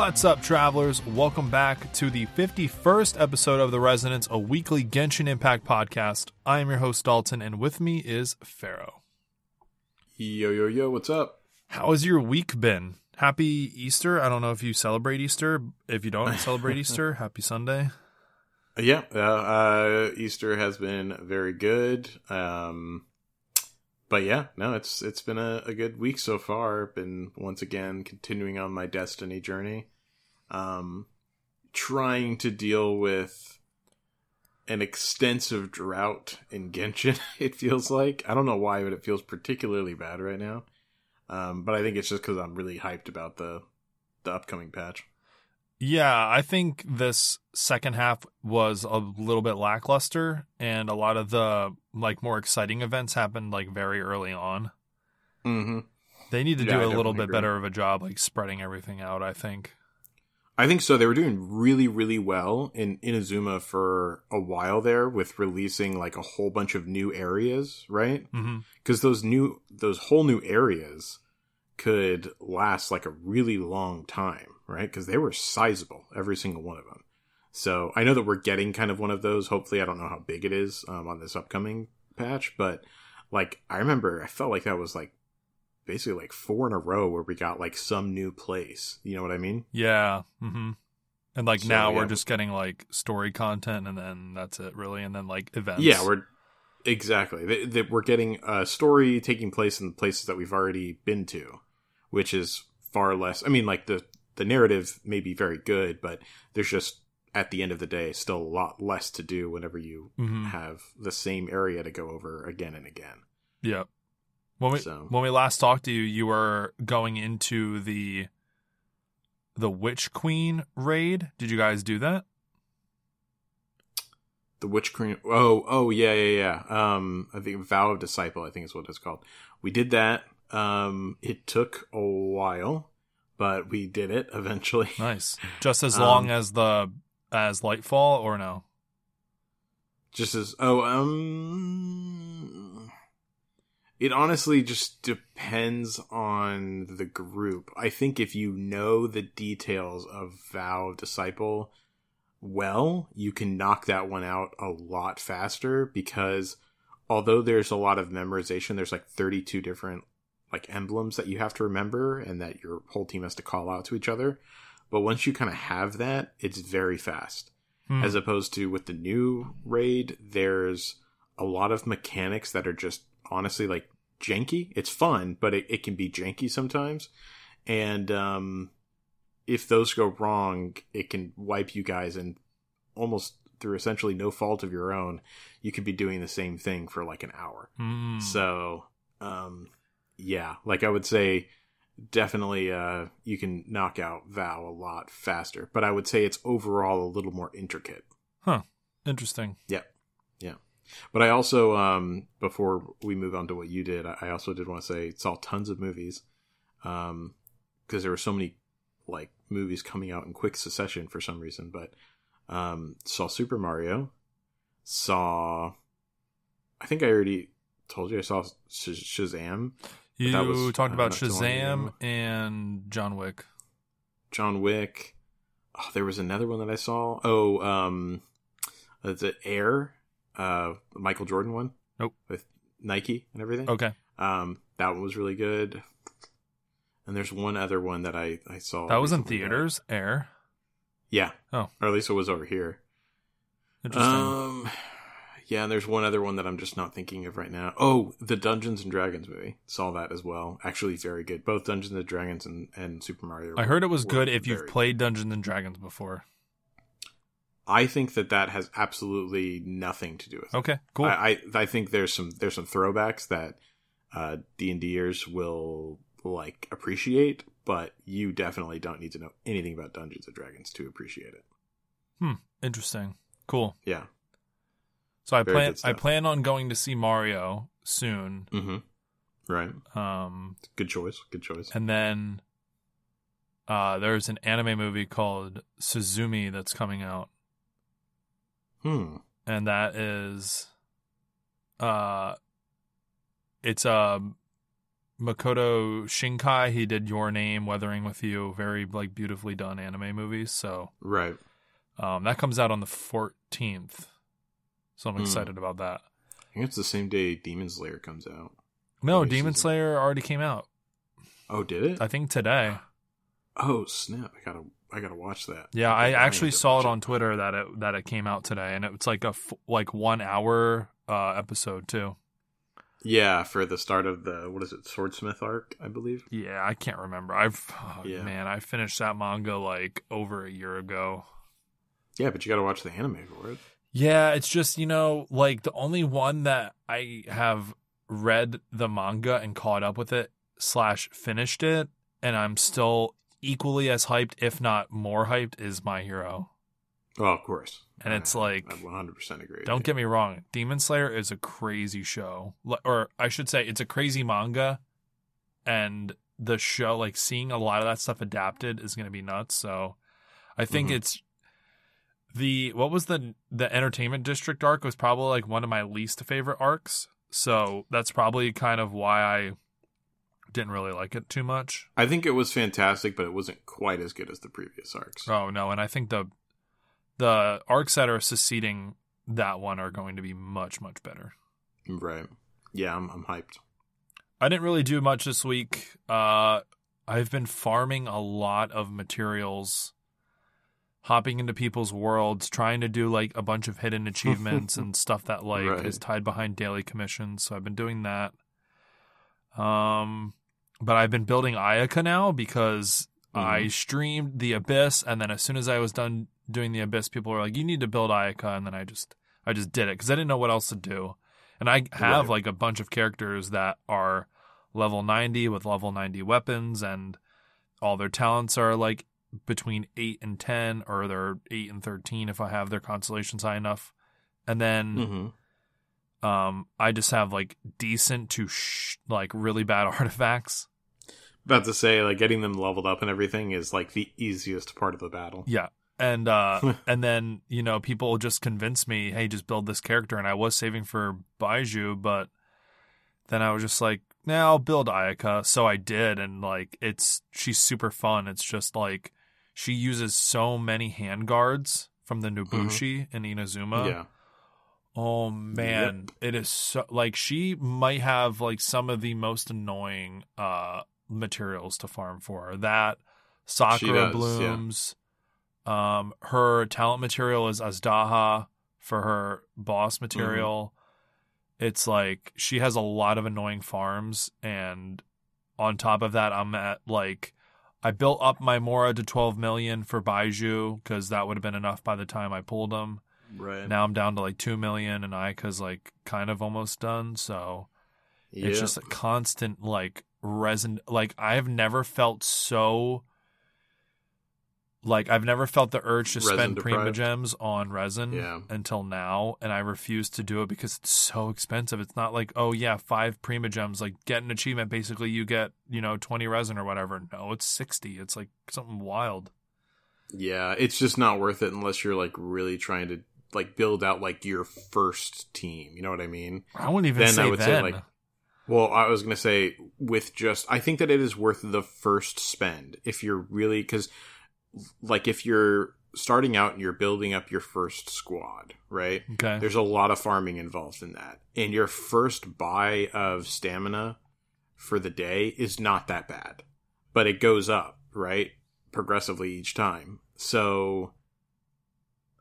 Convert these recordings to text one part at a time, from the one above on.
What's up, travelers? Welcome back to the 51st episode of The Resonance, a weekly Genshin Impact podcast. I am your host, Dalton, and with me is Pharaoh. Yo, yo, yo, what's up? How has your week been? Happy Easter. I don't know if you celebrate Easter. If you don't celebrate Easter, happy Sunday. Yeah, uh, uh, Easter has been very good. Um, but yeah, no, it's it's been a, a good week so far. Been once again continuing on my destiny journey, um, trying to deal with an extensive drought in Genshin. It feels like I don't know why, but it feels particularly bad right now. Um, but I think it's just because I'm really hyped about the the upcoming patch. Yeah, I think this second half was a little bit lackluster, and a lot of the like more exciting events happened like very early on. Mm-hmm. They need to Yeah, do a little bit agree. better of a job like spreading everything out. I think. I think so. They were doing really, really well in Inazuma for a while there with releasing like a whole bunch of new areas, right? Because those new, those whole new areas could last like a really long time, right? Because they were sizable, every single one of them. So I know that we're getting kind of one of those. Hopefully, I don't know how big it is um, on this upcoming patch, but like I remember, I felt like that was like basically like four in a row where we got like some new place. You know what I mean? Yeah. Mm-hmm. And like So, now we're just getting like story content, and then that's it, really, and then like events. Yeah, we're exactly that that we're getting a story taking place in the places that we've already been to, which is far less. I mean, like the the narrative may be very good, but there's just at the end of the day still a lot less to do whenever you hmm have the same area to go over again and again. Yeah. When we So- when we last talked to you, you were going into the the Witch Queen raid. Did you guys do that? The Witch Queen. Oh, oh yeah, yeah, yeah. Um, I think Vow of Disciple. I think is what it's called. We did that. Um, it took a while, but we did it eventually. Nice. Just as Um, long as the as Lightfall, or no? just as oh um it honestly just depends on the group i think if you know the details of vow disciple well you can knock that one out a lot faster because although there's a lot of memorization there's like 32 different like emblems that you have to remember and that your whole team has to call out to each other. But once you kind of have that it's very fast. Hmm. as opposed to with the new raid there's a lot of mechanics that are just honestly like janky. It's fun but it, it can be janky sometimes. And um if those go wrong it can wipe you guys and almost through essentially no fault of your own. You could be doing the same thing for like an hour. Hmm. so um yeah like i would say definitely uh you can knock out vow a lot faster but i would say it's overall a little more intricate Huh. Interesting. Yeah. Yeah. But i also um before we move on to what you did i also did want to say saw tons of movies um because there were so many like movies coming out in quick succession for some reason but um saw super mario saw i think i already told you i saw Sh- shazam You was, talked uh, about not too long Shazam and John Wick. John Wick. Oh, there was another one that I saw. Oh, um, the Air, uh, Michael Jordan one. Nope. With Nike and everything. Okay, Um, that one was really good. And there's one other one that I I saw. that was in recently that- theaters. Air. Yeah. Oh. Or at least it was over here. Interesting. Um, yeah, and there's one other one that I'm just not thinking of right now. Oh, the Dungeons and Dragons movie. Saw that as well. Actually, very good. Both Dungeons and Dragons and, and Super Mario. I heard it was good if you've played Dungeons and Dragons before. I think that that has absolutely nothing to do with it. Okay, cool. I, I I think there's some there's some throwbacks that uh D and Ders will like appreciate, but you definitely don't need to know anything about Dungeons and Dragons to appreciate it. Hmm. Interesting. Cool. Yeah. So I Very plan I plan on going to see Mario soon. Mm-hmm. Right. Um, Good choice. Good choice. and then uh, there's an anime movie called Suzume that's coming out, Hmm. and that is, uh, it's a Makoto Shinkai. He did Your Name, Weathering with You, very like beautifully done anime movies. So Right. um, that comes out on the 14th. So I'm Hmm. excited about that. I think it's the same day Demon Slayer comes out. No, Demon. Slayer already came out. Oh, did it? I think today. oh, snap! I gotta, I gotta watch that. Yeah, I Okay, actually saw it on Twitter that it that it came out today, and it's like a f- like one hour uh, episode too. Yeah, for the start of the what is it, Swordsmith arc, I believe. Yeah, I can't remember. I've oh, Yeah. man, I finished that manga like over a year ago. Yeah, but you gotta watch the anime for it. Yeah, it's just you know like the only one that I have read the manga and caught up with it slash finished it, and I'm still equally as hyped, if not more hyped, is My Hero. Oh, of course. And it's like- I 100 percent agree. Don't get me wrong, Demon Slayer is a crazy show, or I should say, it's a crazy manga, and the show, like seeing a lot of that stuff adapted, is going to be nuts. So, I think Mhm. it's the what was the the Entertainment District arc was probably like one of my least favorite arcs. So that's probably kind of why I didn't really like it too much. I think it was fantastic, but it wasn't quite as good as the previous arcs. Oh no, and I think the the arcs that are succeeding that one are going to be much much better. Right. Yeah, I'm, I'm hyped. I didn't really do much this week. Uh, I've been farming a lot of materials, hopping into people's worlds, trying to do like a bunch of hidden achievements and stuff that like Right. is tied behind daily commissions. So I've been doing that. Um, but I've been building Ayaka now because I Mhm. streamed the Abyss, and then as soon as I was done doing the Abyss, people were like, "You need to build Ayaka," and then I just I just did it because I didn't know what else to do. And I have Right. like a bunch of characters that are level 90 with level 90 weapons and all their talents are like between 8 and 10 or they're 8 and 13 if I have their constellations high enough. And then hmm um I just have like decent to sh- like really bad artifacts. About to say, like getting them leveled up and everything is like the easiest part of the battle. Yeah. And uh and then, you know, people just convince me, "Hey, just build this character." And I was saving for Baizhu, but then I was just like, "Nah, I'll build Ayaka." So I did and like it's she's super fun. It's just like she uses so many hand guards from the Nobushi in Inazuma. yeah. Oh man, it is so like she might have like some of the most annoying uh materials to farm for. That Sakura does, yeah. blooms. Um her talent material is Azhdaha for her boss material. It's like she has a lot of annoying farms and on top of that I'm at like I built up my Mora to 12 million for Baizhu cuz that would have been enough by the time I pulled them Right. now I'm down to like two million, and Ayaka's like kind of almost done. So yeah. it's just a constant like resin. Like I've never felt so. Like I've never felt the urge to Resin spend prima deprived. gems on resin Yeah. until now, and I refuse to do it because it's so expensive. It's not like oh yeah, five prima gems, like get an achievement. Basically, you get you know twenty resin or whatever. No, it's sixty. It's like something wild. Yeah, it's just not worth it unless you're like really trying to like build out like your first team. You know what I mean? I wouldn't even Then I say would say, then. like, Well, I was gonna say with just I think that it is worth the first spend if you're really because like if you're starting out and you're building up your first squad, right? okay. There's a lot of farming involved in that, and your first buy of stamina for the day is not that bad, but it goes up right progressively each time. So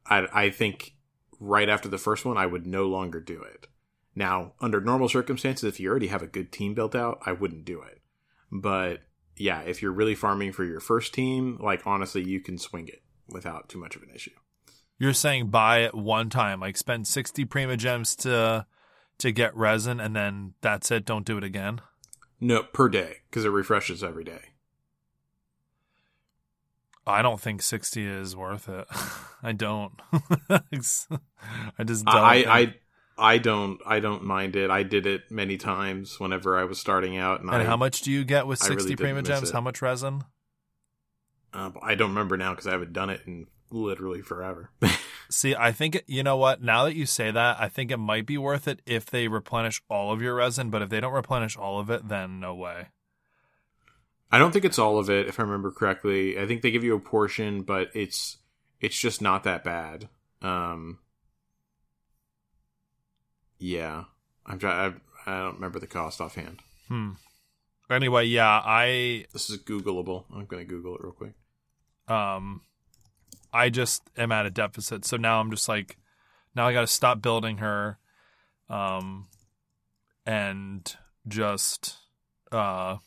I I think right after the first one, I would no longer do it. Now, under normal circumstances, if you already have a good team built out, I wouldn't do it. But yeah, if you're really farming for your first team, like honestly, you can swing it without too much of an issue. You're saying buy it one time, like spend sixty prima gems to to get resin, and then that's it. Don't do it again. No, per day because it refreshes every day. I don't think sixty is worth it. I don't. I just don't. I, think- I I don't I don't mind it. I did it many times whenever I was starting out, and, and I how much do you get with really sixty didn't prima gems? How much resin? uh, I don't remember now because I haven't done it in literally forever. See, I think you know what. Now that you say that, I think it might be worth it if they replenish all of your resin. But if they don't replenish all of it, then no way. I don't think it's all of it, if I remember correctly. I think they give you a portion, but it's it's just not that bad. Um, yeah, I'm trying. I, I don't remember the cost offhand. Hmm. Anyway, yeah, I This is Googleable. I'm going to Google it real quick. um, I just am at a deficit. So now I'm just like, now I got to stop building her, um, and just uh,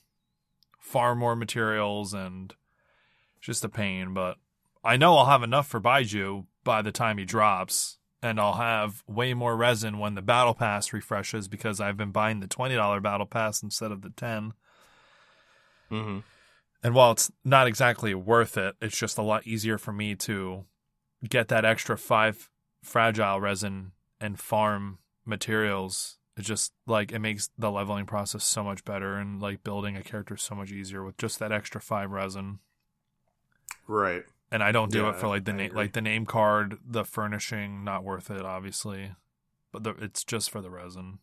far more materials and just a pain. But I know I'll have enough for Baizhu by the time he drops, and I'll have way more resin when the battle pass refreshes because I've been buying the twenty dollar battle pass instead of the ten. Mm-hmm. And while it's not exactly worth it, it's just a lot easier for me to get that extra five fragile resin and farm materials. It just like it makes the leveling process so much better and like building a character so much easier with just that extra five resin. Right. And I don't do Yeah, it for like the name, like the name card, the furnishing, not worth it, obviously. But the, it's just for the resin.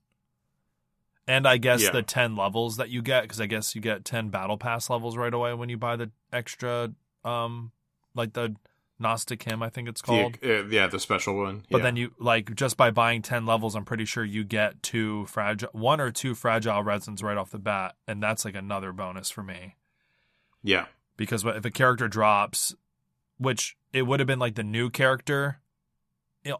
And I guess Yeah. the ten levels that you get, because I guess you get ten battle pass levels right away when you buy the extra, um, like the Gnostic hymn, I think it's called. The, uh, yeah, the special one. But yeah. then you like just by buying ten levels, I'm pretty sure you get two fragile, one or two fragile resins right off the bat, and that's like another bonus for me yeah, because if a character drops, which it would have been like the new character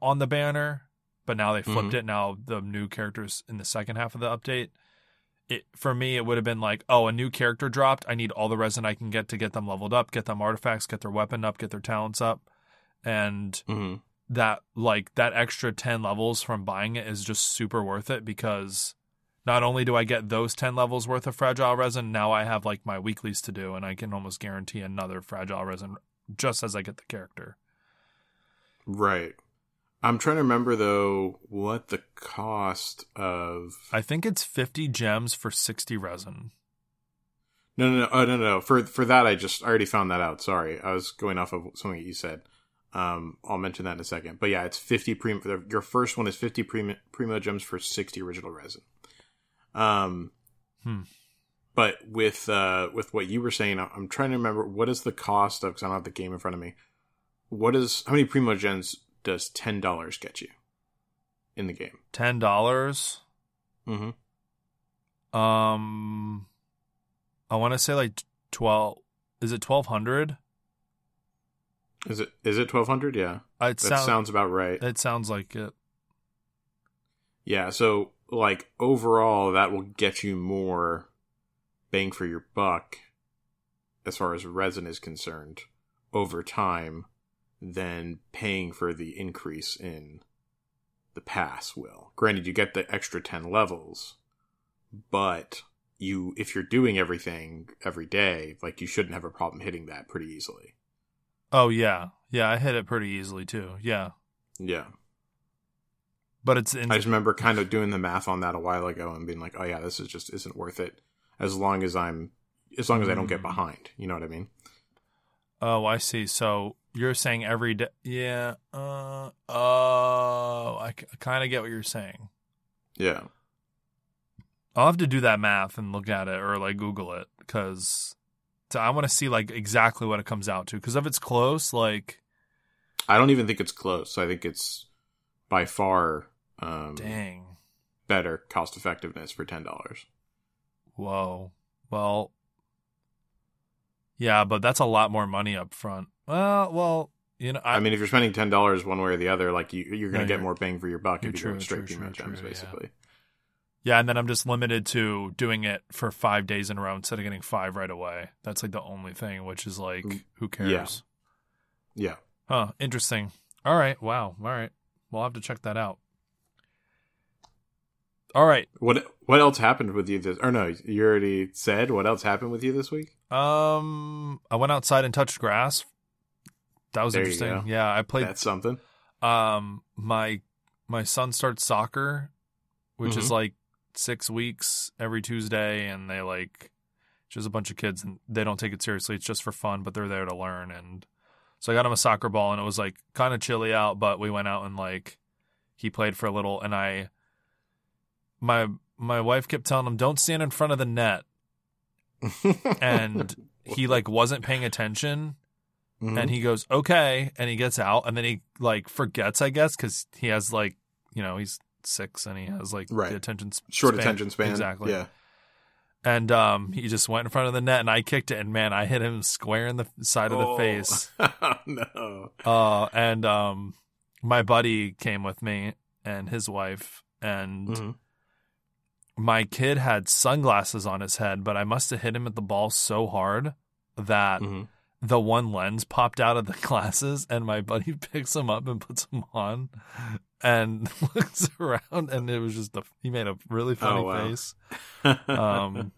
on the banner, but now they flipped Mhm. it. Now the new characters in the second half of the update. It for me, it would have been like, oh, a new character dropped. I need all the resin I can get to get them leveled up, get them artifacts, get their weapon up, get their talents up, and hmm that like that extra 10 levels from buying it is just super worth it because not only do I get those 10 levels worth of fragile resin, now I have like my weeklies to do and I can almost guarantee another fragile resin just as I get the character. right. I'm trying to remember though what the cost of. I think it's 50 gems for 60 resin. No, no, no, oh, no, no. For for that, I just I already found that out. Sorry, I was going off of something you said. Um, I'll mention that in a second. But yeah, it's 50 primo. Your first one is 50 primo, primo gems for 60 original resin. Um, Hmm. But with uh with what you were saying, I'm trying to remember what is the cost of because I don't have the game in front of me. What is how many primo gems does ten dollars get you in the game? $10. Mm-hmm. Um I want to say like 12 is it 1200? Is it is it twelve hundred? Yeah, It that sounds sounds about right. it sounds like it. Yeah, so like overall that will get you more bang for your buck as far as resin is concerned over time than paying for the increase in the pass will. Granted you get the extra 10 levels, but you if you're doing everything every day, like you shouldn't have a problem hitting that pretty easily. Oh yeah. Yeah, I hit it pretty easily too. Yeah. Yeah. But it's in, I just remember kind of doing the math on that a while ago and being like, "Oh yeah, this is just isn't worth it." As long as I'm, as long as I don't get Mm. behind, you know what I mean? Oh, I see. So you're saying every day? Yeah. Uh. Oh, I, kind of get what you're saying. Yeah, I'll have to do that math and look at it or like Google it because I want to see like exactly what it comes out to. Because if it's close, like I don't even think it's close. I think it's by far um, dang, better cost effectiveness for ten dollars. Whoa. Well, yeah, but that's a lot more money up front. Well, well, you know, I, I, mean, if you're spending ten dollars one way or the other, like you, you're going to get more bang for your buck if you're going straight true, true, gems, true, yeah. basically. Yeah, and then I'm just limited to doing it for five days in a row instead of getting five right away. That's like the only thing, which is like, Mm, who cares? Yeah. Yeah. Huh, interesting. All right, wow. All right. We'll have to check that out. All right. What What else happened with you this? Or no, you already said what else happened with you this week. Um I went outside and touched grass. That was There interesting. Yeah, I played That's something. um my my son starts soccer, which is Mhm. like 6 weeks every Tuesday and they like just a bunch of kids and they don't take it seriously. It's just for fun, but they're there to learn and So I got him a soccer ball, and it was like kind of chilly out, but we went out and like he played for a little, and I my my wife kept telling him don't stand in front of the net, and he like wasn't paying attention, Mhm. and he goes okay, and he gets out, and then he like forgets, I guess, because he has like you know he's six and he has like Right. the attention s- short span. attention span. exactly. Yeah. And um, he just went in front of the net, and I kicked it, and man, I hit him square in the side of the Oh. face. no. Uh, and um, my buddy came with me and his wife, and Mhm. My kid had sunglasses on his head, but I must have hit him at the ball so hard that Mhm. the one lens popped out of the glasses, and my buddy picks him up and puts them on, and looks around, and it was just a, he made a really funny Oh, wow. face, Um,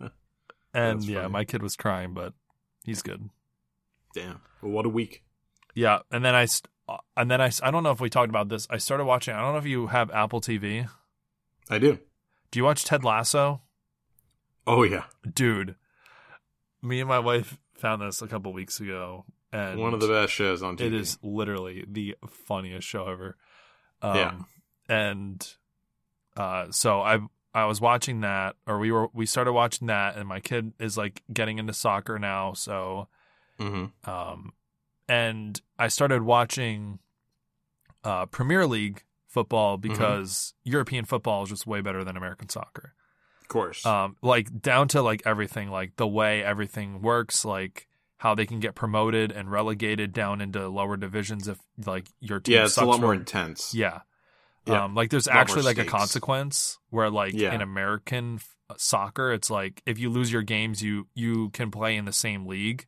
and yeah, my kid was crying, but he's good. Damn. Well, what a week. Yeah, and then I uh, and then I I don't know if we talked about this. I started watching. I don't know if you have Apple TV. I do. Do you watch Ted Lasso? Oh yeah. Dude, me and my wife found this a couple weeks ago, and One of the best shows on TV. It is literally the funniest show ever. Um, Yeah. and uh, so I I was watching that, or we were we started watching that, and my kid is like getting into soccer now, so hmm um, and I started watching uh, Premier League football Mm-hmm. because European football is just way better than American soccer. Of course. Um, like down to like everything, like the way everything works, like how they can get promoted and relegated down into lower divisions if like your team. yeah, it's a lot more intense. Yeah. Yeah. Um, like there's A actually like a consequence where like Yeah. in American f- soccer, it's like if you lose your games, you you can play in the same league.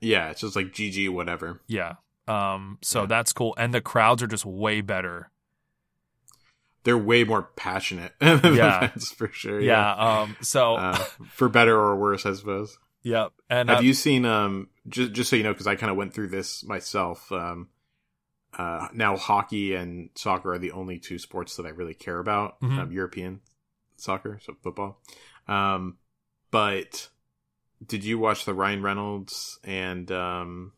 Yeah, it's just like GG whatever. Yeah. Um, so Yeah. that's cool. And the crowds are just way better. They're way more passionate. Yeah. That's for sure. Yeah. Um, so, Uh, for better or worse, I suppose. yep. And Have uh, you seen um just just so you know because I kind of went through this myself um uh now hockey and soccer are the only two sports that I really care about Mhm. um, European soccer so football um but did you watch the Ryan Reynolds and um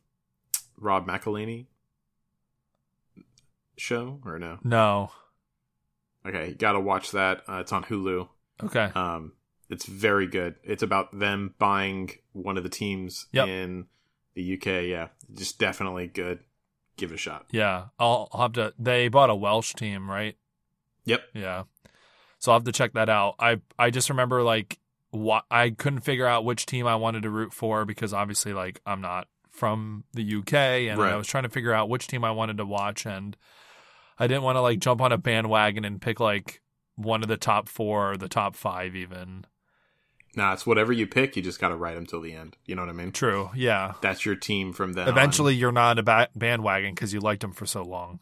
Rob McElhenney show or no no. Okay you gotta watch that uh, it's on Hulu Okay. um, it's very good. It's about them buying one of the teams Yep. in the UK. Yeah, just definitely good. Give it a shot. Yeah. I'll, I'll have to, they bought a Welsh team, right? Yep. Yeah. So I'll have to check that out. I, I just remember like what I couldn't figure out which team I wanted to root for because obviously like I'm not from the UK and I was trying to figure out which team I wanted to watch and I didn't want to like jump on a bandwagon and pick like one of the top four or the top five even. Nah, it's whatever you pick. You just got to ride them till the end. You know what I mean? True. Yeah. That's your team from then. on. Eventually, you're not a ba- bandwagon because you liked them for so long.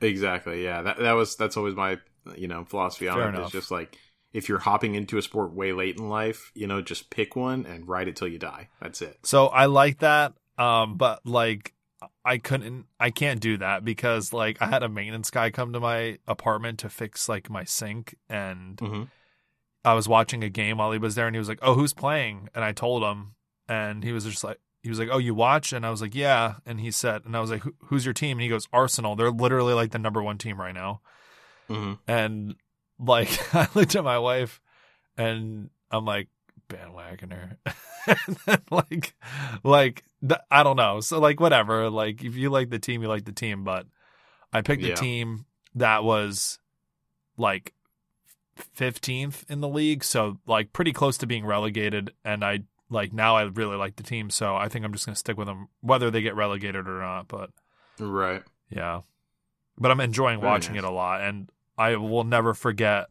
exactly. Yeah, that that was that's always my you know philosophy on Fair it. enough. It's just like if you're hopping into a sport way late in life, you know, just pick one and ride it till you die. That's it. So I like that. Um, but like, I couldn't, I can't do that because like I had a maintenance guy come to my apartment to fix like my sink, and Mm-hmm. I was watching a game while he was there, and he was like, "Oh, who's playing?" And I told him, and he was just like. He was like, "Oh, you watch?" And I was like, "Yeah." And he said, and I was like, "Who's your team?" And he goes, "Arsenal. They're literally like the number one team right now." Mm-hmm. And like I looked at my wife and I'm like, bandwagoner. like like th- I don't know. So like whatever. Like if you like the team, you like the team. But I picked Yeah. a team that was like fifteenth in the league, so like pretty close to being relegated. And I like now I really like the team, so I think I'm just gonna stick with them, whether they get relegated or not. But Right. yeah. But I'm enjoying Very watching nice. it a lot and I will never forget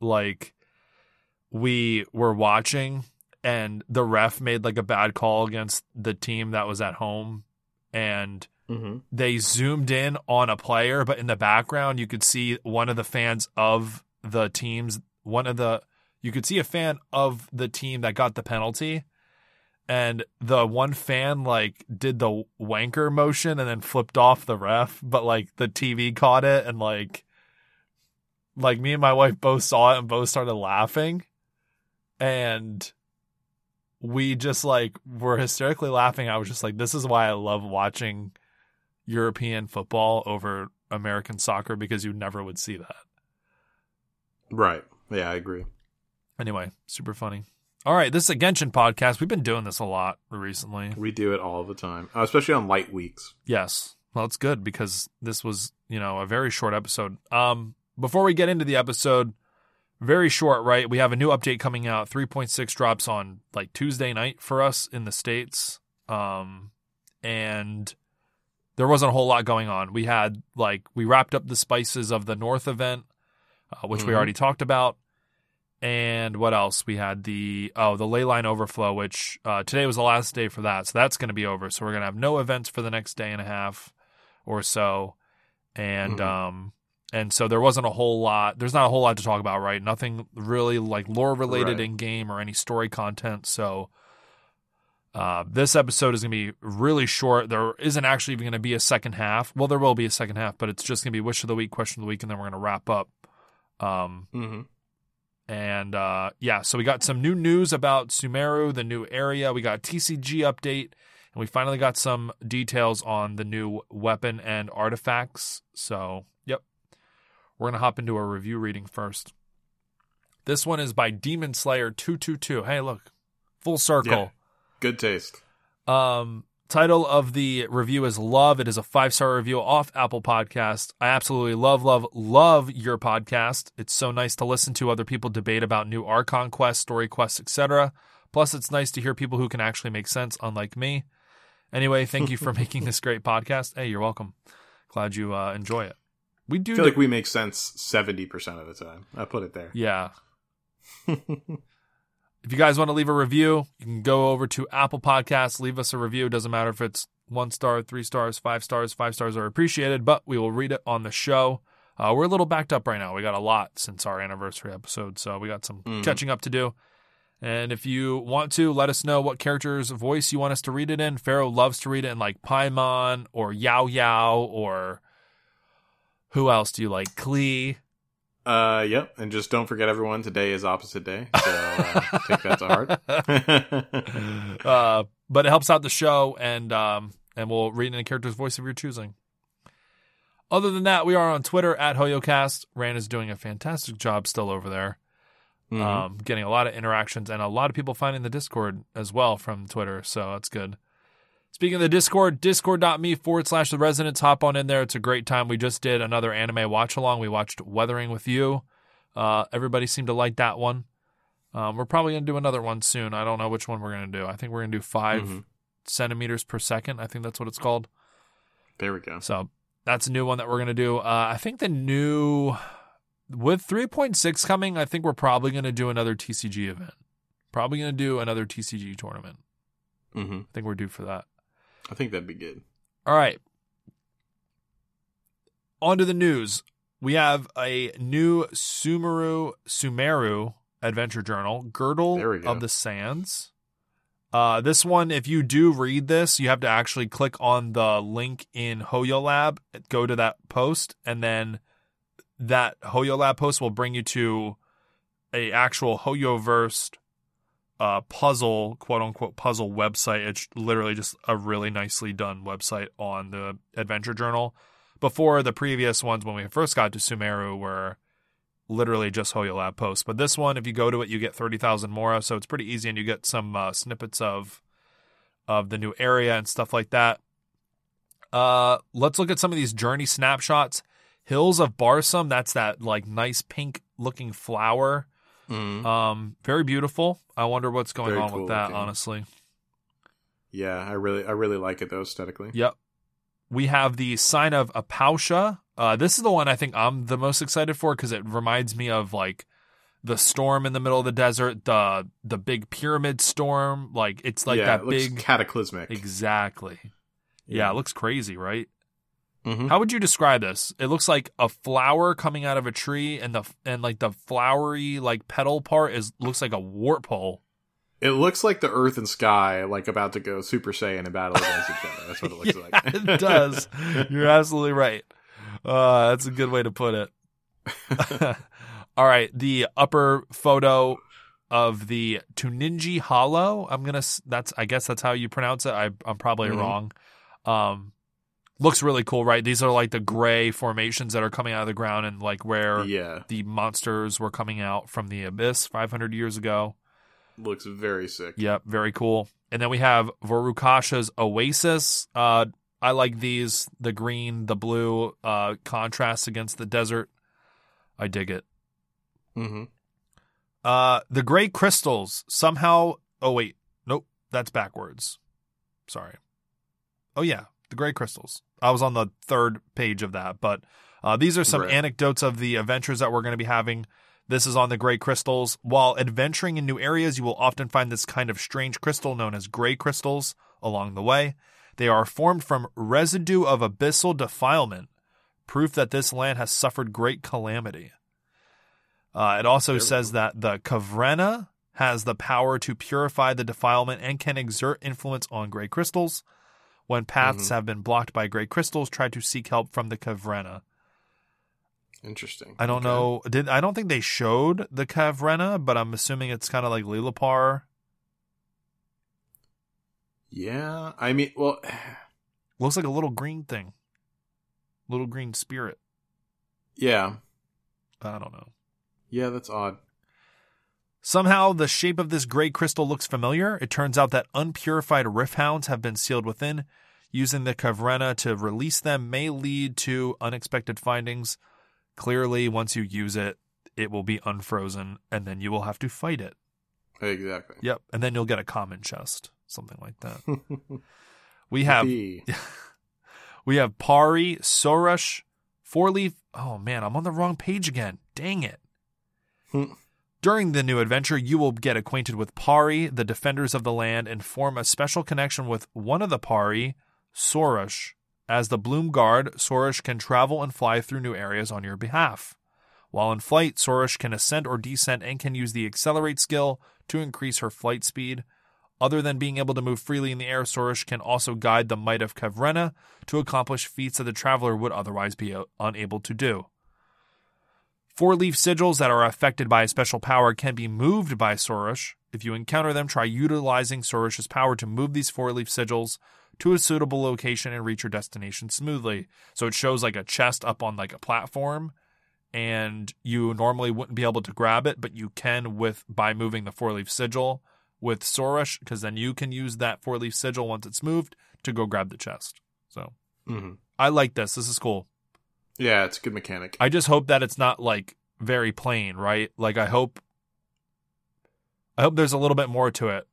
like we were watching and the ref made like a bad call against the team that was at home. And Mm-hmm. they zoomed in on a player but in the background you could see one of the fans of the teams one of the you could see a fan of the team that got the penalty. And the one fan like did the wanker motion and then flipped off the ref but like the TV caught it and like like me and my wife both saw it and both started laughing and we just like were hysterically laughing I was just like this is why I love watching European football over American soccer because you never would see that. Right. Yeah, I agree. Anyway, super funny. All right, this is a Genshin podcast. We've been doing this a lot recently. We do it all the time, uh, especially on light weeks. Yes. Well, it's good because this was, you know, a very short episode. Um, before we get into the episode, very short, right? We have a new update coming out. 3.6 drops on like Tuesday night for us in the States. Um, and there wasn't a whole lot going on. We had like, we wrapped up the Spices of the North event, uh, which we Mhm. already talked about. And what else? We had the oh the leyline overflow, which uh, today was the last day for that, so that's going to be over. So we're going to have no events for the next day and a half or so, and Mhm. um and so there wasn't a whole lot. There's not a whole lot to talk about, right? Nothing really like lore related Right. in game or any story content. So uh, this episode is going to be really short. There isn't actually even going to be a second half. Well, there will be a second half, but it's just going to be wish of the week, question of the week, and then we're going to wrap up. Um, Mm-hmm. and uh, yeah, so we got some new news about Sumeru, the new area. We got TCG update, and we finally got some details on the new weapon and artifacts. So, yep, we're gonna hop into a review reading first. This one is by Demon Slayer two two two. Hey, look, full circle. Yeah. Good taste. Um, title of the review is Love. It is a five star review off Apple Podcast. I absolutely love, love, love your podcast. It's so nice to listen to other people debate about new Archon quests, story quests, etc. Plus, it's nice to hear people who can actually make sense, unlike me. Anyway, thank you for making this great podcast. Hey, you're welcome. Glad you uh, enjoy it. We do I feel like we make sense 70% of the time. I'll put it there. yeah. If you guys want to leave a review, you can go over to Apple Podcasts, leave us a review. It Doesn't matter if it's one star, three stars, five stars. Five stars are appreciated, but we will read it on the show. Uh, we're a little backed up right now. We got a lot since our anniversary episode, so we got some Mhm. catching up to do. And if you want to, let us know what character's voice you want us to read it in. Pharaoh loves to read it in like Paimon or Yao Yao or who else do you like? Klee. uh, yep. And just don't forget, everyone, today is opposite day. So uh, take that to heart. uh, but it helps out the show, and um, and we'll read in a character's voice of your choosing. Other than that, we are on Twitter at HoYoCast. Ran is doing a fantastic job still over there, Mhm. um, getting a lot of interactions and a lot of people finding the Discord as well from Twitter, so that's good. Speaking of the Discord, discord.me forward slash the resonance. Hop on in there. It's a great time. We just did another anime watch along. We watched Weathering with You. Uh, everybody seemed to like that one. Um, we're probably going to do another one soon. I don't know which one we're going to do. I think we're going to do 5 Mhm. centimeters per second. I think that's what it's called. There we go. So that's a new one that we're going to do. Uh, I think the new, with 3.6 coming, I think we're probably going to do another TCG event. Probably going to do another TCG tournament. hmm I think we're due for that. I think that'd be good. All right. On to the news. We have a new Sumeru Sumeru adventure journal, Girdle There we go. of the Sands. Uh, this one, if you do read this, you have to actually click on the link in Hoyo Lab, go to that post, and then that Hoyo Lab post will bring you to a actual Hoyo versed uh, puzzle, quote unquote, puzzle website. It's literally just a really nicely done website on the Adventure Journal. Before the previous ones, when we first got to Sumeru, were literally just Hoyo Lab posts. But this one, if you go to it, you get 30,000 Mora, so it's pretty easy, and you get some uh, snippets of of the new area and stuff like that. Uh, let's look at some of these journey snapshots. Hills of Barsom, that's that like nice pink looking flower. Mhm. Um, very beautiful. I wonder what's going Very on cool with that, looking. honestly. Yeah, I really, I really like it though aesthetically. Yep. We have the sign of Apausha. Uh, this is the one I think I'm the most excited for because it reminds me of like the storm in the middle of the desert, the the big pyramid storm. Like it's like yeah, that it looks big. cataclysmic. exactly. Yeah, it looks crazy, right? Mhm. How would you describe this? It looks like a flower coming out of a tree, and the and like the flowery like petal part is looks like a warp hole. It looks like the Earth and sky, like about to go Super Saiyan and battle against each other. That's what it looks Yeah, like. it does. You're absolutely right. Uh, that's a good way to put it. All right, the upper photo of the Tuninji Hollow. I'm gonna. That's. I guess that's how you pronounce it. I, I'm probably Mhm. wrong. Um, looks really cool, right? These are like the gray formations that are coming out of the ground and like where Yeah, the monsters were coming out from the abyss 500 years ago. looks very sick. Yep, very cool. And then we have Vourukasha's Oasis. Uh, I like these the green, the blue uh, contrast against the desert. I dig it. Mm-hmm. Uh, the gray crystals somehow. Oh wait, nope, that's backwards. Sorry. Oh yeah, the gray crystals. I was on the third page of that, but uh, these are some Right. anecdotes of the adventures that we're going to be having. This is on the gray crystals. While adventuring in new areas, you will often find this kind of strange crystal known as gray crystals along the way. They are formed from residue of abyssal defilement, proof that this land has suffered great calamity. Uh, it also says that the Khvarena has the power to purify the defilement and can exert influence on gray crystals. When paths Mhm. have been blocked by gray crystals, try to seek help from the Khvarena. Interesting. I don't Okay. know. Did I don't think they showed the Khvarena, but I'm assuming it's kind of like Lilipar. Yeah, I mean, well, Looks like a little green thing, little green spirit. yeah, I don't know. yeah, that's odd. Somehow, the shape of this gray crystal looks familiar. It turns out that unpurified rifthounds have been sealed within. Using the Khvarena to release them may lead to unexpected findings. Clearly, once you use it, it will be unfrozen, and then you will have to fight it. Exactly. Yep, and then you'll get a common chest, something like that. We have we have Pari, Sorush, Four Leaf. Oh man, I'm on the wrong page again. Dang it. During the new adventure, you will get acquainted with Pari, the defenders of the land, and form a special connection with one of the Pari, Sorush. As the Bloom Guard, Sorush can travel and fly through new areas on your behalf. While in flight, Sorush can ascend or descend and can use the Accelerate skill to increase her flight speed. Other than being able to move freely in the air, Sorush can also guide the might of Khvarena to accomplish feats that the traveler would otherwise be uh, unable to do. Four leaf sigils that are affected by a special power can be moved by Sorush. If you encounter them, try utilizing Sorush's power to move these four leaf sigils to a suitable location and reach your destination smoothly. So it shows like a chest up on like a platform and you normally wouldn't be able to grab it, but you can with by moving the four leaf sigil with Sorush, because then you can use that four leaf sigil once it's moved to go grab the chest. So Mhm. I like this. This is cool. Yeah, it's a good mechanic. I just hope that it's not like very plain, right? Like I hope I hope there's a little bit more to it.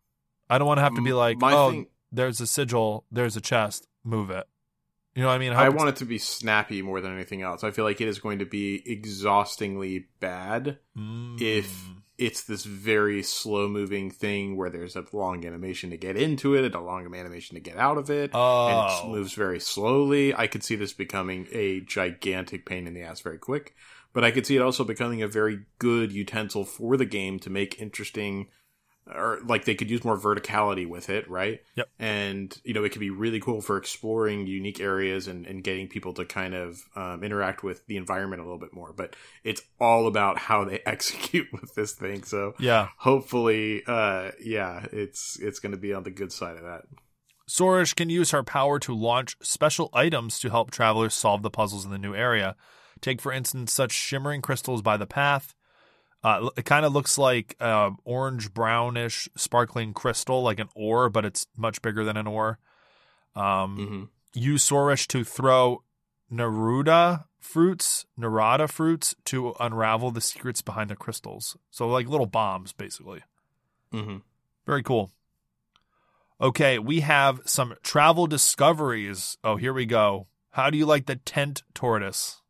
I don't want to have to be like, my oh, thing- there's a sigil, there's a chest, move it. You know what I mean? I hope want it to be snappy more than anything else. I feel like it is going to be exhaustingly bad Mm. if it's this very slow moving thing where there's a long animation to get into it and a long animation to get out of it. And oh, it moves very slowly. I could see this becoming a gigantic pain in the ass very quick, but I could see it also becoming a very good utensil for the game to make interesting, or like they could use more verticality with it, right? Yep. And you know, it could be really cool for exploring unique areas and, and getting people to kind of um, interact with the environment a little bit more. But it's all about how they execute with this thing. So yeah. hopefully, uh, yeah, it's it's going to be on the good side of that. Sorush can use her power to launch special items to help travelers solve the puzzles in the new area. Take, for instance, such shimmering crystals by the path. Uh, it kind of looks like uh, orange brownish sparkling crystal, like an ore, but it's much bigger than an ore. Um, hmm Use Sorush to throw Naruda fruits, Narada fruits to unravel the secrets behind the crystals. So, like little bombs, basically. hmm Very cool. Okay, we have some travel discoveries. Oh, here we go. How do you like the tent tortoise?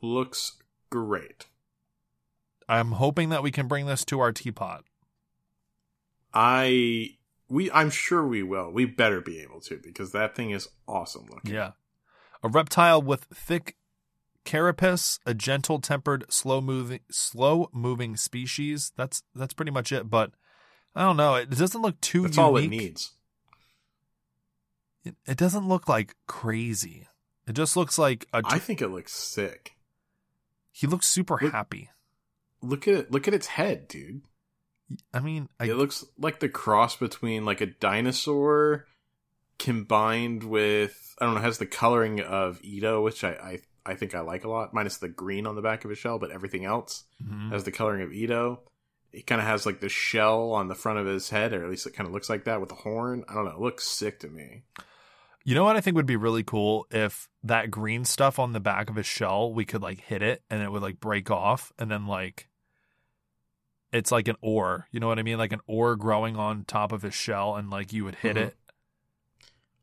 Looks great. I'm hoping that we can bring this to our teapot. I we I'm sure we will. We better be able to because that thing is awesome looking. Yeah. A reptile with thick carapace, a gentle tempered, slow moving slow moving species. That's that's pretty much it, but I don't know. It doesn't look too That's unique. all it needs. It, it doesn't look like crazy. It just looks like a I think it looks sick. he looks super Look- happy. Look at it. Look at its head, dude. I mean, I it looks like the cross between like a dinosaur combined with I don't know has the coloring of Itto, which I, I I think I like a lot, minus the green on the back of his shell, but everything else Mhm. has the coloring of Itto. It kind of has like the shell on the front of his head, or at least it kind of looks like that with the horn. I don't know. It looks sick to me. You know what I think would be really cool if that green stuff on the back of his shell, we could like hit it and it would like break off and then like it's like an ore. You know what I mean? Like an ore growing on top of his shell and like you would hit Mhm. it.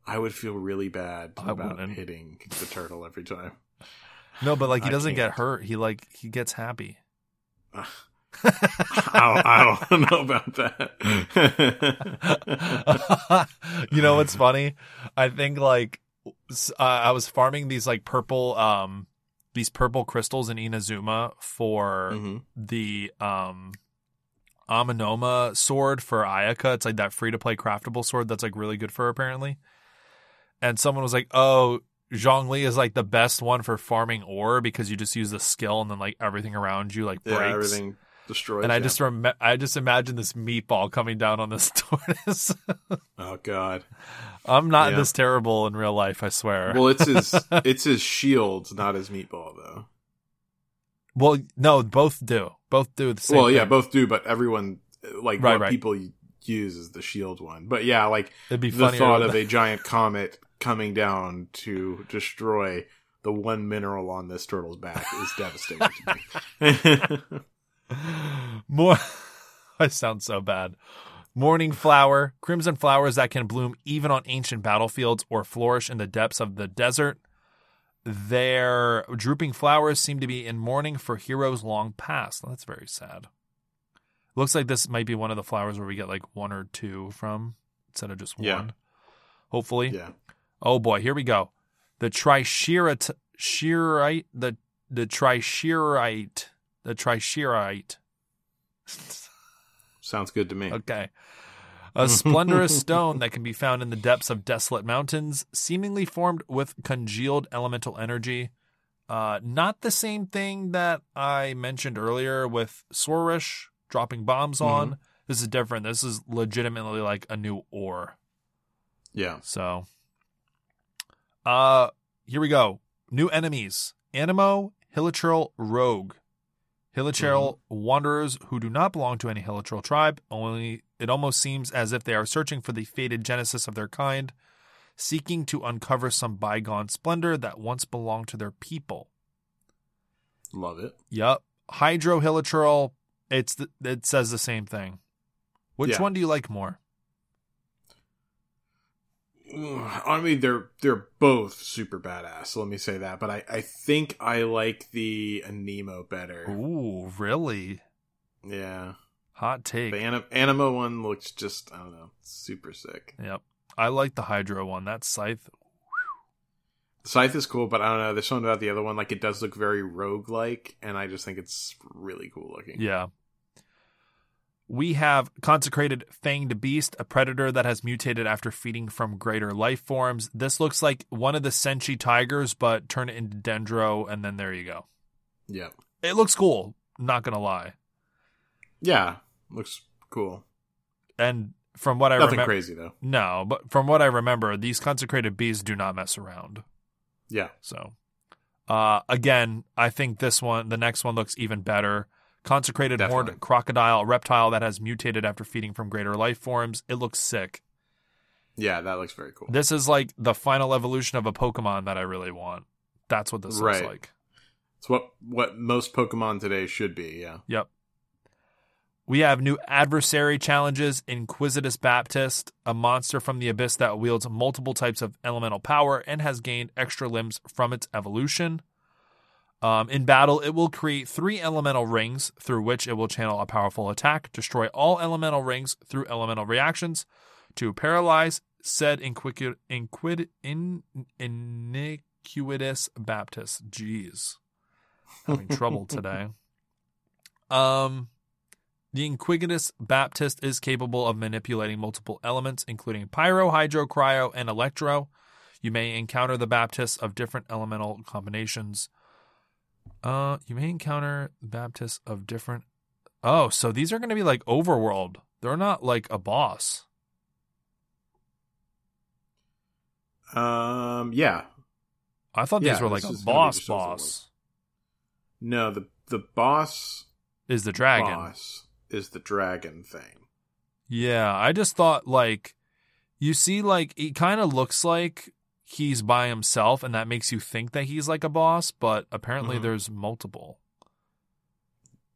I would feel really bad I about wouldn't. hitting the turtle every time. No, but like he doesn't get hurt. He like he gets happy. I don't, I don't know about that. you know what's funny? I think like uh, I was farming these like purple um these purple crystals in Inazuma for Mhm. the um Amenoma sword for Ayaka. It's like that free to play craftable sword that's like really good for her apparently. And someone was like, "Oh, Zhongli is like the best one for farming ore because you just use the skill and then like everything around you like breaks." Yeah, everything destroys. and I yeah. just rem- I just imagine this meatball coming down on this tortoise. oh god. I'm not Yeah. this terrible in real life, I swear. Well, it's his it's his shield, not his meatball, though. Well, no, both do. Both do the same. well, yeah, thing. both do, but everyone like Right, what right. people use is the shield one. But yeah, like It'd be the thought of a giant comet coming down to destroy the one mineral on this turtle's back is devastating to me. More. I sound so bad. Mourning flower, crimson flowers that can bloom even on ancient battlefields or flourish in the depths of the desert. Their drooping flowers seem to be in mourning for heroes long past. That's very sad. Looks like this might be one of the flowers where we get like one or two from instead of just Yeah. one. Hopefully. yeah. Oh boy, here we go. The trichirite, shirite, the the trichirite, the trichirite. Sounds good to me. Okay. A splendorous stone that can be found in the depths of desolate mountains, seemingly formed with congealed elemental energy. Uh, not the same thing that I mentioned earlier with Sorush dropping bombs on. This is different. This is legitimately like a new ore. Yeah. So, uh, here we go. New enemies: Anemo, Hilichurl, Rogue. Hilichurl mm-hmm. wanderers who do not belong to any Hilichurl tribe. Only it almost seems as if they are searching for the fated genesis of their kind, seeking to uncover some bygone splendor that once belonged to their people. Love it. Yup, Hydro Hilichurl. It's the, it says the same thing. Which Yeah. one do you like more? I mean, they're they're both super badass. Let me say that. But I I think I like the Anemo better. Ooh, really? Yeah. Hot take. The Anim- Anemo one looks just I don't know, super sick. Yep. I like the Hydro one. That scythe. Scythe is cool, but I don't know. There's something about the other one, like it does look very rogue like, and I just think it's really cool looking. Yeah. We have consecrated fanged beast, a predator that has mutated after feeding from greater life forms. This looks like one of the Senshi tigers, but turn it into Dendro, and then there you go. Yeah. It looks cool. Not gonna lie. Yeah. Looks cool. And from what I Nothing remember, crazy though. no, but from what I remember, these consecrated beasts do not mess around. Yeah. So, uh, again, I think this one, the next one looks even better. Consecrated Definitely. horned crocodile, reptile that has mutated after feeding from greater life forms. It looks sick. Yeah, that looks very cool. This is like the final evolution of a Pokemon that I really want. That's what this Right. looks like. It's what what most Pokemon today should be, yeah. Yep. We have new adversary challenges Inquisitus Baptist, a monster from the abyss that wields multiple types of elemental power and has gained extra limbs from its evolution. Um, in battle, it will create three elemental rings through which it will channel a powerful attack, destroy all elemental rings through elemental reactions to paralyze said inquid- in- iniquitous Baptist. Jeez. Having trouble today. Um, the Inquisitus Baptist is capable of manipulating multiple elements, including pyro, hydro, cryo, and electro. You may encounter the Baptists of different elemental combinations. Uh, you may encounter Baptists of different. Oh, so these are going to be like overworld. They're not like a boss. Um, yeah. I thought Yeah, these were like a boss boss. No, the the boss Is the dragon? boss is the dragon thing. Yeah, I just thought like you see like it kind of looks like he's by himself and that makes you think that he's like a boss, but apparently Mhm. there's multiple.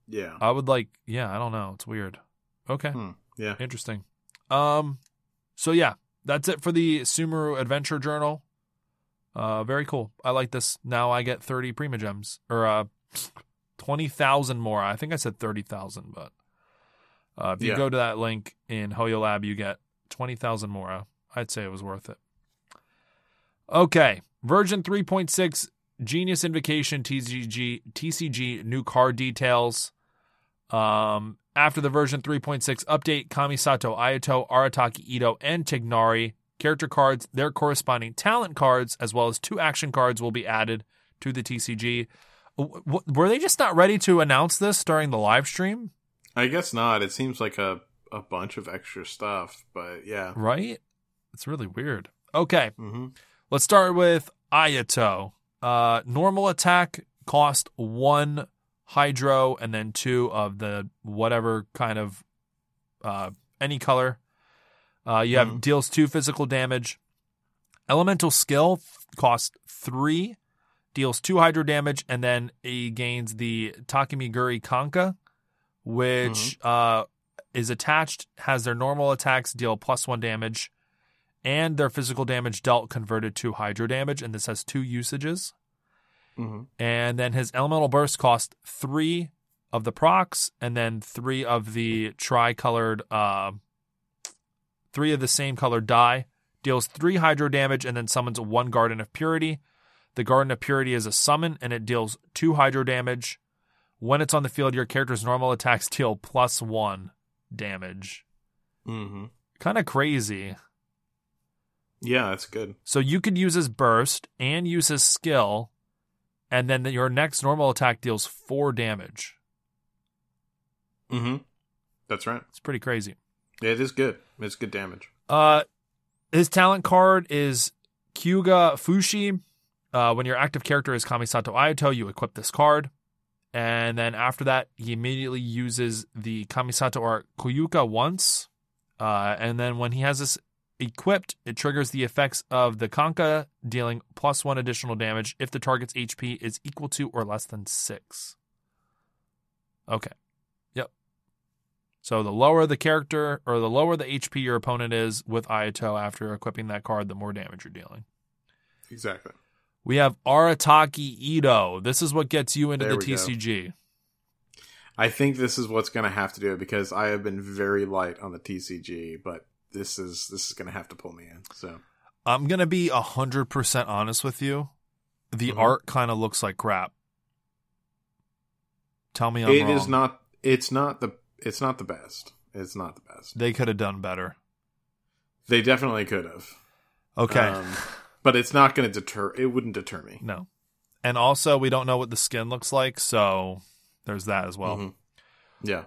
Yeah. I would like yeah, I don't know, it's weird. Okay. Hmm. Yeah. Interesting. Um so yeah, that's it for the Sumeru Adventure Journal. Uh very cool. I like this. Now I get 30 Primogems or uh 20,000 more. I think I said 30,000, but uh, if you Yeah. go to that link in Hoyo Lab, you get 20,000 more. I'd say it was worth it. Okay, version 3.6 Genius Invocation TCG TCG new card details. Um, after the version 3.6 update, Kamisato Ayato, Arataki Itto, and Tighnari character cards, their corresponding talent cards, as well as two action cards, will be added to the TCG. W- were they just not ready to announce this during the live stream? I guess not. It seems like a a bunch of extra stuff, but yeah. Right? It's really weird. Okay, hmm let's start with Ayato. Uh, normal attack cost one hydro and then two of the whatever kind of uh, any color. Uh, you have Mhm. deals two physical damage. Elemental skill costs three, deals two hydro damage, and then he gains the Takimeguri Kanka, which uh, is attached, has their normal attacks deal plus one damage, and their physical damage dealt converted to hydro damage, and this has two usages. hmm And then his elemental burst cost three of the procs, and then three of the tri-colored, uh, three of the same colored die. Deals three hydro damage, and then summons one Garden of Purity. The Garden of Purity is a summon, and it deals two hydro damage. When it's on the field, your character's normal attacks deal plus one damage. hmm Kind of crazy. Yeah, that's good. So you could use his burst and use his skill, and then your next normal attack deals four damage. hmm That's right. It's pretty crazy. Yeah, it is good. It's good damage. Uh, his talent card is Kyouka Fuushi. Uh, when your active character is Kamisato Ayato, you equip this card. And then after that, he immediately uses the Kamisato or Koyuka once. Uh, and then when he has this equipped, it triggers the effects of the Kanka, dealing plus one additional damage if the target's HP is equal to or less than six. Okay. Yep. So the lower the character or the lower the HP your opponent is with Ayato after equipping that card, the more damage you're dealing. Exactly. We have Arataki Itto. This is what gets you into There the we go. TCG. I think this is what's going to have to do it because I have been very light on the TCG, but this is this is going to have to pull me in. So I'm gonna be hundred percent honest with you. The Mhm. art kind of looks like crap. Tell me I'm it wrong. is not. It's not the. It's not the best. It's not the best. They could have done better. They definitely could have. Okay. Um, but it's not going to deter. It wouldn't deter me. no. And also, we don't know what the skin looks like, so there's that as well. Mhm. Yeah.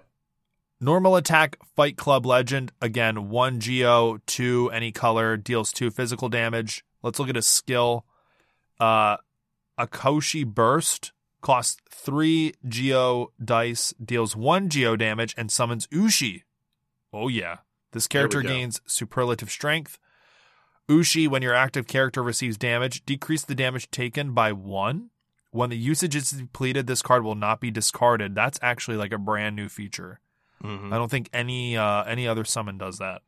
Normal attack, Fight Club Legend. Again, one Geo, two any color, deals two physical damage. Let's look at his skill. Uh, Akaushi Burst costs three Geo dice, deals one Geo damage, and summons Ushi. Oh, yeah. This character gains superlative strength. Ushi, when your active character receives damage, decrease the damage taken by one. When the usage is depleted, this card will not be discarded. That's actually like a brand new feature. Mhm. I don't think any uh, any other summon does that.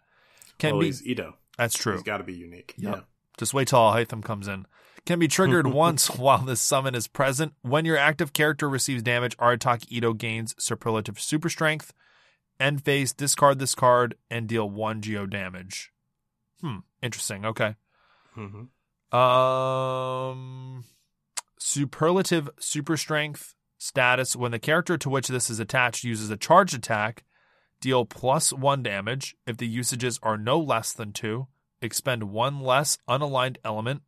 Can well, be he's Itto. that's true. He's got to be unique. Yep. Yeah. Just wait till Hytham comes in. Can be triggered once while this summon is present. When your active character receives damage, Arataki Itto gains superlative super strength. End phase, discard this card and deal one geo damage. Hmm, interesting. Okay. hmm Um, superlative super strength status. When the character to which this is attached uses a charged attack, deal plus one damage. If the usages are no less than two, expend one less unaligned element.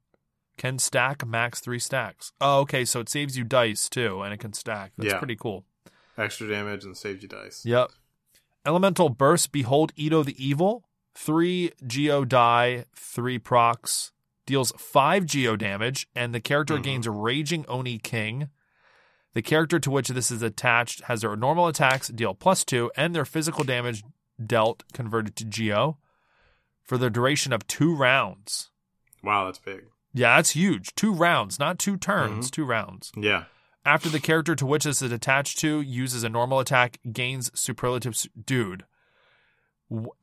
Can stack max three stacks. Oh, okay. So it saves you dice too, and it can stack. That's Yeah. pretty cool. Extra damage and saves you dice. Yep. Elemental Burst, Behold Itto the Evil. Three Geo die, three procs, deals 5 geo damage, and the character Mhm. gains Raging Oni King. The character to which this is attached has their normal attacks deal plus 2, and their physical damage dealt converted to geo for the duration of two rounds. Wow, that's big. Yeah, that's huge. Two rounds, not two turns, Mhm. two rounds. Yeah. After the character to which this is attached to uses a normal attack, gains superlative. su- Dude.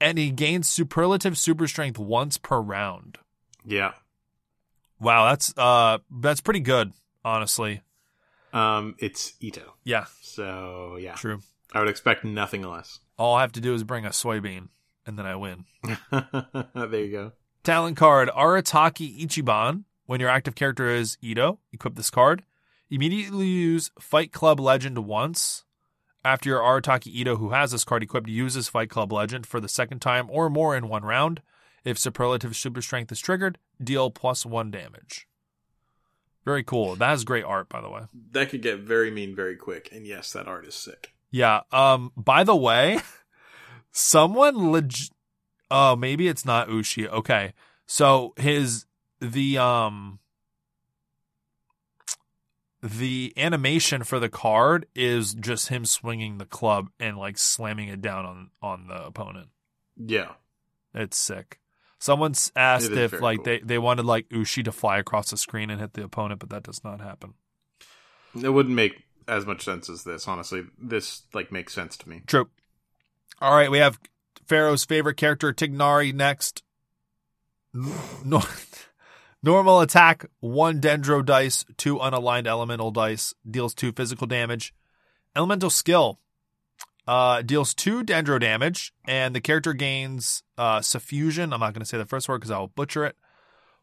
And he gains superlative super strength once per round. Yeah. Wow, that's uh that's pretty good, honestly. Um, it's Itto. Yeah, So yeah, true. I would expect nothing less. All I have to do is bring a soybean and then I win. there you go. Talent card Arataki Ichiban. When your active character is Itto, equip this card. Immediately use Fight Club Legend once. After your Arataki Itto, who has this card equipped, uses Fight Club Legend for the second time or more in one round. If Superlative Super Strength is triggered, deal plus one damage. Very cool. That has great art, by the way. That could get very mean very quick, and yes, that art is sick. Yeah. Um. By the way, someone leg. Oh, maybe it's not Ushi. Okay. So his the um the animation for the card is just him swinging the club and like slamming it down on on the opponent. Yeah. It's sick. Someone's asked if like cool. they they wanted like Ushi to fly across the screen and hit the opponent, but that does not happen. It wouldn't make as much sense as this, honestly. This like makes sense to me. True. All right, we have Pharaoh's favorite character, Tighnari, next. No, normal attack, one dendro dice, two unaligned elemental dice, deals two physical damage. Elemental skill uh, deals two dendro damage, and the character gains uh, suffusion. I'm not going to say the first word because I will butcher it.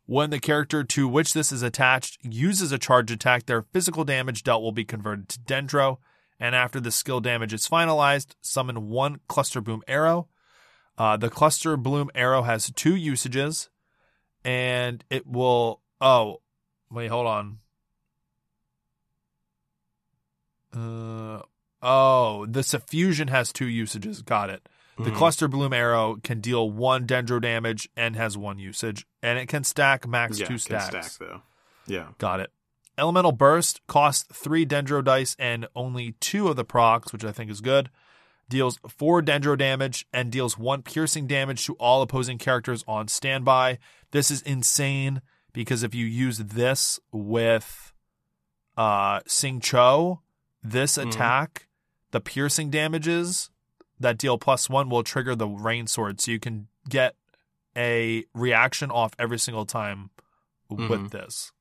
When the character to which this is attached uses a charge attack, their physical damage dealt will be converted to dendro and after the skill damage is finalized, summon one cluster bloom arrow. Uh, the cluster bloom arrow has two usages, and it will. Oh, wait, hold on. Uh, oh, the suffusion has two usages. Got it. The Mhm. cluster bloom arrow can deal one dendro damage and has one usage, and it can stack max yeah, two can stacks. stack though. Yeah. Got it. Elemental Burst costs three Dendro dice and only two of the procs, which I think is good. Deals four Dendro damage and deals one piercing damage to all opposing characters on standby. This is insane because if you use this with uh, Xingqiu, this Mhm. attack, the piercing damages that deal plus one will trigger the Rain Sword. So you can get a reaction off every single time with Mhm. this.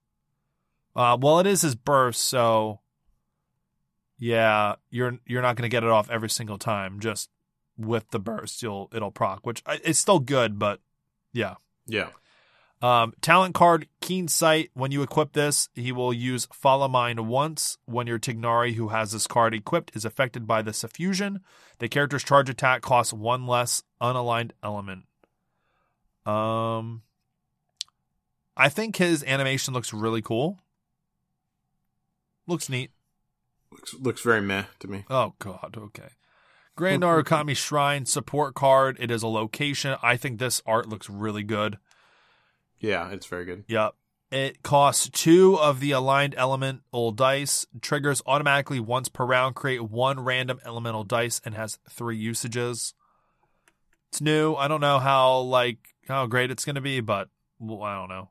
Uh, well, it is his burst, so yeah, you're you're not going to get it off every single time. Just with the burst, you'll it'll proc, which I- it's still good, but yeah. Yeah. Um, talent card Keen Sight. When you equip this, he will use Follow Mind once. When your Tighnari, who has this card equipped, is affected by the suffusion, the character's charge attack costs one less unaligned element. Um, I think his animation looks really cool. Looks neat. Looks looks very meh to me. Oh God, okay. Grand Narukami Shrine support card. It is a location. I think this art looks really good. Yeah, it's very good. Yep. It costs two of the aligned elemental dice, triggers automatically once per round, create one random elemental dice, and has three usages. It's new. I don't know how like how great it's gonna be, but well, I don't know.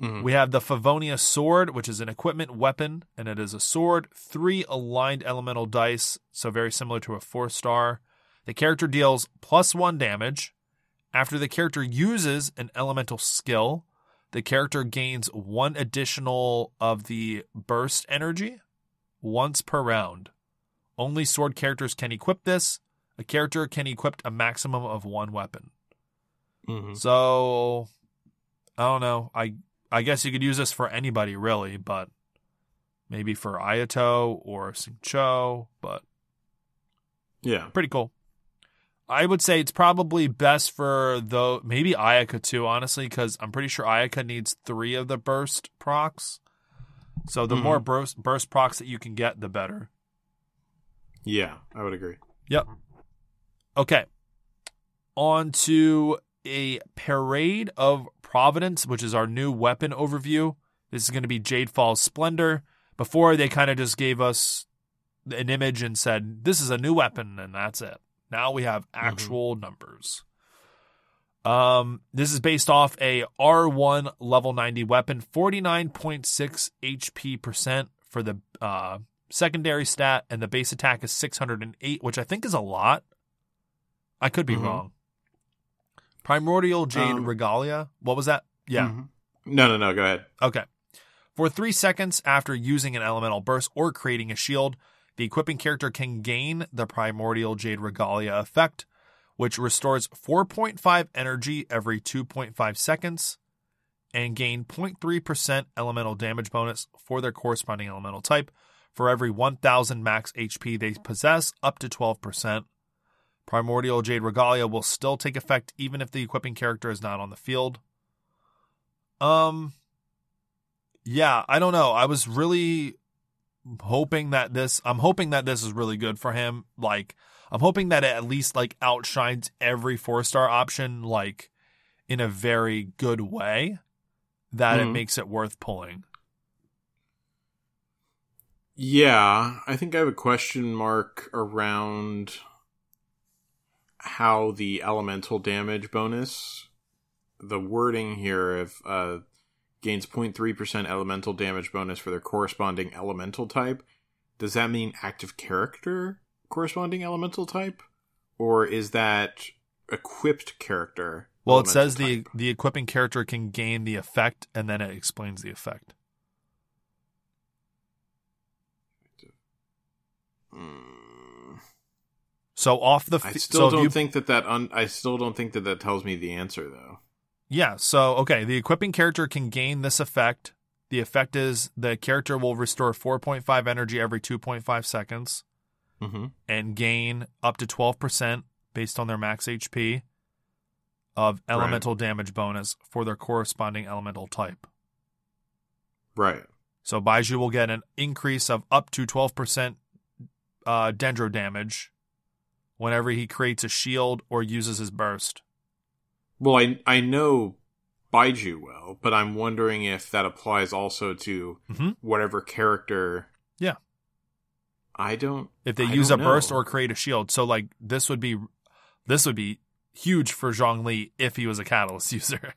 Mhm. We have the Favonius sword, which is an equipment weapon, and it is a sword, three aligned elemental dice, so very similar to a four star. The character deals plus one damage. After the character uses an elemental skill, the character gains one additional of the burst energy once per round. Only sword characters can equip this. A character can equip a maximum of one weapon. Mhm. So I don't know. I I guess you could use this for anybody really, but maybe for Ayato or Xingqiu, but Yeah. pretty cool. I would say it's probably best for the maybe Ayaka too, honestly, because I'm pretty sure Ayaka needs three of the burst procs. So the Mhm. more burst burst procs that you can get, the better. Yeah, I would agree. Yep. Okay. On to a Parade of Providence, which is our new weapon overview. This is going to be Jade Falls Splendor. Before they kind of just gave us an image and said, this is a new weapon, and that's it. Now we have actual mm-hmm. numbers. Um, this is based off a R1 level 90 weapon, 49.6 HP percent for the uh, secondary stat, and the base attack is 608, which I think is a lot. I could be mm-hmm. wrong. Primordial Jade um, Regalia. What was that? Yeah. Mm-hmm. No, no, no. Go ahead. Okay. For three seconds after using an elemental burst or creating a shield, the equipping character can gain the Primordial Jade Regalia effect, which restores 4.5 energy every 2.5 seconds and gain 0.3% elemental damage bonus for their corresponding elemental type for every 1000 max HP they possess, up to 12%. Primordial Jade Regalia will still take effect even if the equipping character is not on the field. Um yeah, I don't know. I was really hoping that this I'm hoping that this is really good for him. Like I'm hoping that it at least like outshines every four star option like in a very good way that mm. it hmm. makes it worth pulling. Yeah, I think I have a question mark around how the elemental damage bonus the wording here of uh gains 0.3% elemental damage bonus for their corresponding elemental type. Does that mean active character corresponding elemental type? Or is that equipped character? Well, it says type? the the equipping character can gain the effect and then it explains the effect. Hmm. So off the. F- I still so don't you... think that that. Un- I still don't think that that tells me the answer though. Yeah, so okay, the equipping character can gain this effect. The effect is the character will restore 4.5 energy every 2.5 seconds mm-hmm. and gain up to 12% based on their max HP of elemental right. damage bonus for their corresponding elemental type. Right. So Baizhu will get an increase of up to 12% uh, dendro damage whenever he creates a shield or uses his burst. Well, I I know Baizhu well, but I'm wondering if that applies also to mm-hmm. whatever character. Yeah. I don't. If they I use a know. burst or create a shield, so like this would be, this would be huge for Zhongli if he was a catalyst user.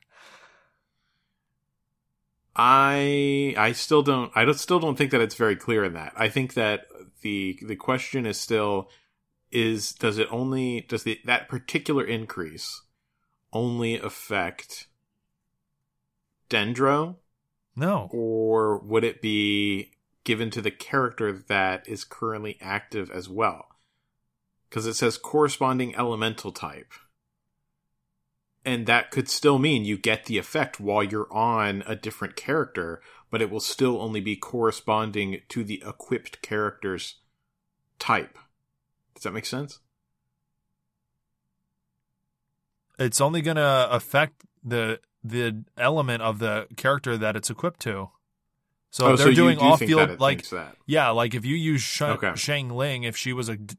I I still don't I don't, still don't think that it's very clear in that. I think that the the question is still is does it only does the that particular increase only affect Dendro? No. Or would it be given to the character that is currently active as well? Because it says corresponding elemental type. And that could still mean you get the effect while you're on a different character, but it will still only be corresponding to the equipped character's type. Does that make sense? It's only going to affect the the element of the character that it's equipped to. So oh, they're so doing do off field like yeah, like if you use Sh- okay. Xiangling, if she was a d-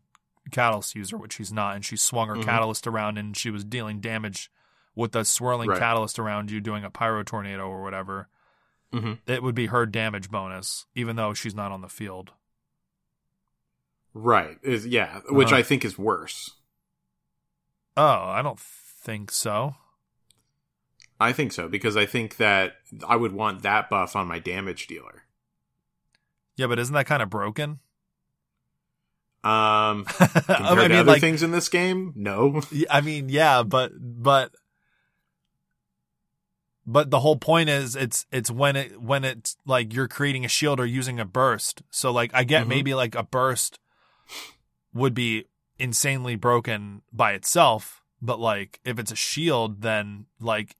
catalyst user, which she's not, and she swung her mm-hmm. catalyst around and she was dealing damage with the swirling right. catalyst around you, doing a pyro tornado or whatever, mm-hmm. it would be her damage bonus, even though she's not on the field. Right. Is yeah, which uh-huh. I think is worse. Oh, I don't think so. I think so because I think that I would want that buff on my damage dealer. Yeah, but isn't that kind of broken? Um, compared I mean, to other like, things in this game, no. I mean, yeah, but but but the whole point is it's it's when it when it's like you're creating a shield or using a burst. So like I get mm-hmm. maybe like a burst would be insanely broken by itself, but like if it's a shield, then like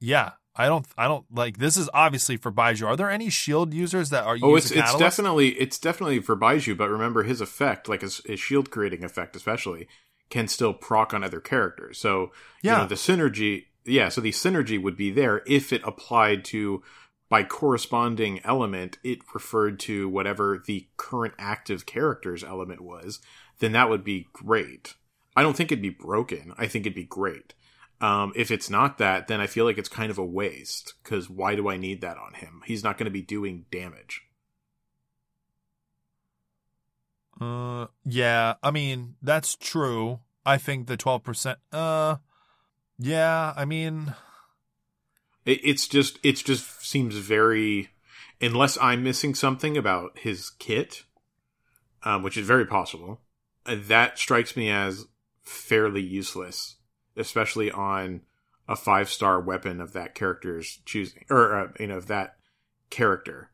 yeah, I don't I don't like this is obviously for Baizhu. Are there any shield users that are Oh, it's it's definitely it's definitely for Baizhu, but remember his effect, like his, his shield creating effect especially, can still proc on other characters. So yeah. you know the synergy yeah, so the synergy would be there if it applied to by corresponding element it referred to whatever the current active character's element was, then that would be great. I don't think it'd be broken. I think it'd be great. Um, if it's not that, then I feel like it's kind of a waste because why do I need that on him? He's not going to be doing damage. Uh, yeah. I mean, that's true. I think the twelve percent. Uh, yeah. I mean, it, it's just it's just seems very unless I'm missing something about his kit, um, which is very possible. Uh, that strikes me as fairly useless, especially on a five star weapon of that character's choosing, or uh, you know, of that character,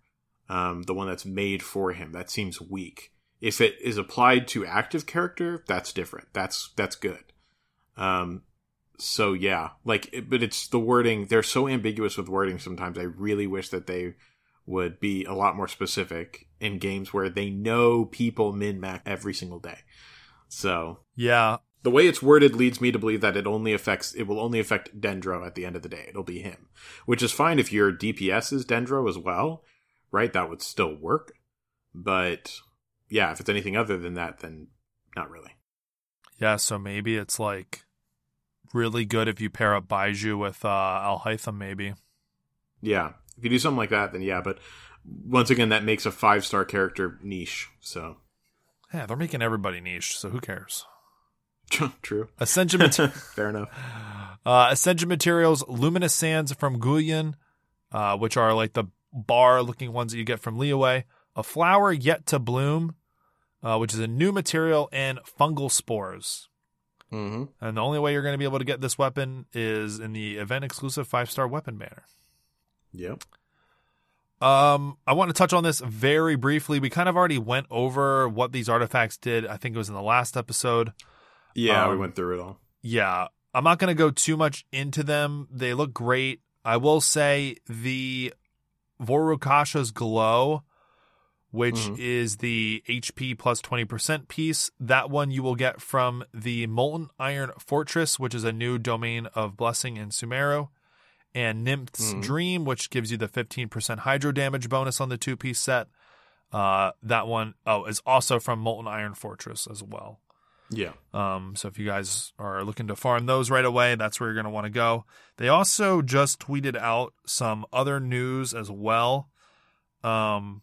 um, the one that's made for him. That seems weak. If it is applied to active character, that's different. That's that's good. Um, so yeah, like, but it's the wording. They're so ambiguous with wording. Sometimes I really wish that they would be a lot more specific in games where they know people min max every single day. So yeah, the way it's worded leads me to believe that it only affects it will only affect Dendro at the end of the day. It'll be him, which is fine if your DPS is Dendro as well, right? That would still work. But yeah, if it's anything other than that, then not really. Yeah, so maybe it's like really good if you pair up Baizhu with uh, Alhaitham, maybe. Yeah, if you do something like that, then yeah. But once again, that makes a five star character niche. So yeah, they're making everybody niche. So who cares? True. Ascension materials. Fair enough. Uh, Ascension materials, luminous sands from Guyun, uh, which are like the bar looking ones that you get from Liyue. A flower yet to bloom, uh, which is a new material, and fungal spores. Mm-hmm. And the only way you're going to be able to get this weapon is in the event exclusive five star weapon banner. Yep. Um, I want to touch on this very briefly. We kind of already went over what these artifacts did. I think it was in the last episode. Yeah, Um, we went through it all. Yeah, I'm not going to go too much into them. They look great. I will say the Vourukasha's glow, which Mhm. is the HP plus 20% piece, that one you will get from the Molten Iron Fortress, which is a new domain of Blessing in Sumeru, and Nymph's Mhm. Dream, which gives you the 15% hydro damage bonus on the two piece set. Uh, that one, oh, is also from Molten Iron Fortress as well. Yeah. Um, so if you guys are looking to farm those right away, that's where you're going to want to go. They also just tweeted out some other news as well. Um,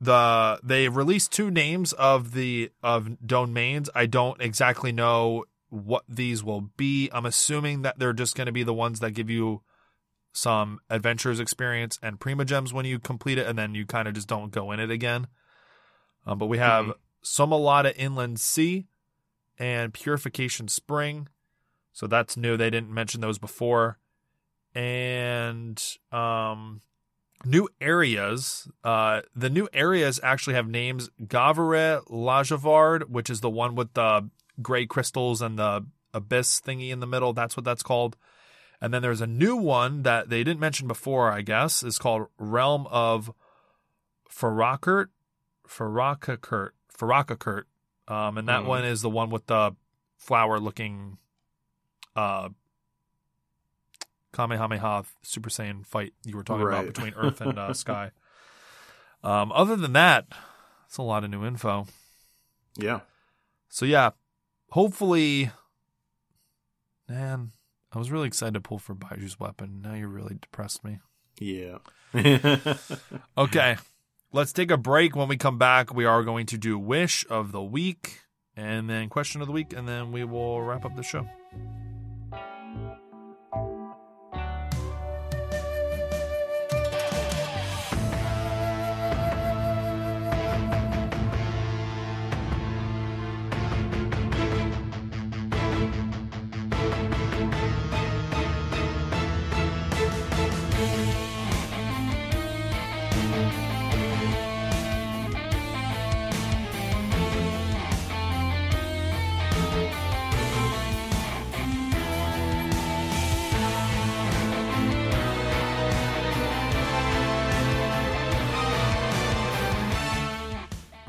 the they released two names of the of domains. I don't exactly know what these will be. I'm assuming that they're just going to be the ones that give you some adventures experience and primogems when you complete it, and then you kind of just don't go in it again. Um, but we have Mhm. Somalata Inland Sea and Purification Spring. So that's new. They didn't mention those before. And um, new areas. Uh, the new areas actually have names Gavireh Lajavard, which is the one with the gray crystals and the abyss thingy in the middle. That's what that's called. And then there's a new one that they didn't mention before, I guess, is called Realm of Farakhkert. Farakakert. Farakakert. Um, and that Hmm. one is the one with the flower looking uh Kamehameha Super Saiyan fight you were talking about between Earth and uh, Sky. Um, other than that, it's a lot of new info. Yeah. So yeah, hopefully, man, I was really excited to pull for Baizhu's weapon. Now you really depressed me. Yeah. Okay, let's take a break. When we come back, we are going to do wish of the week and then question of the week, and then we will wrap up the show.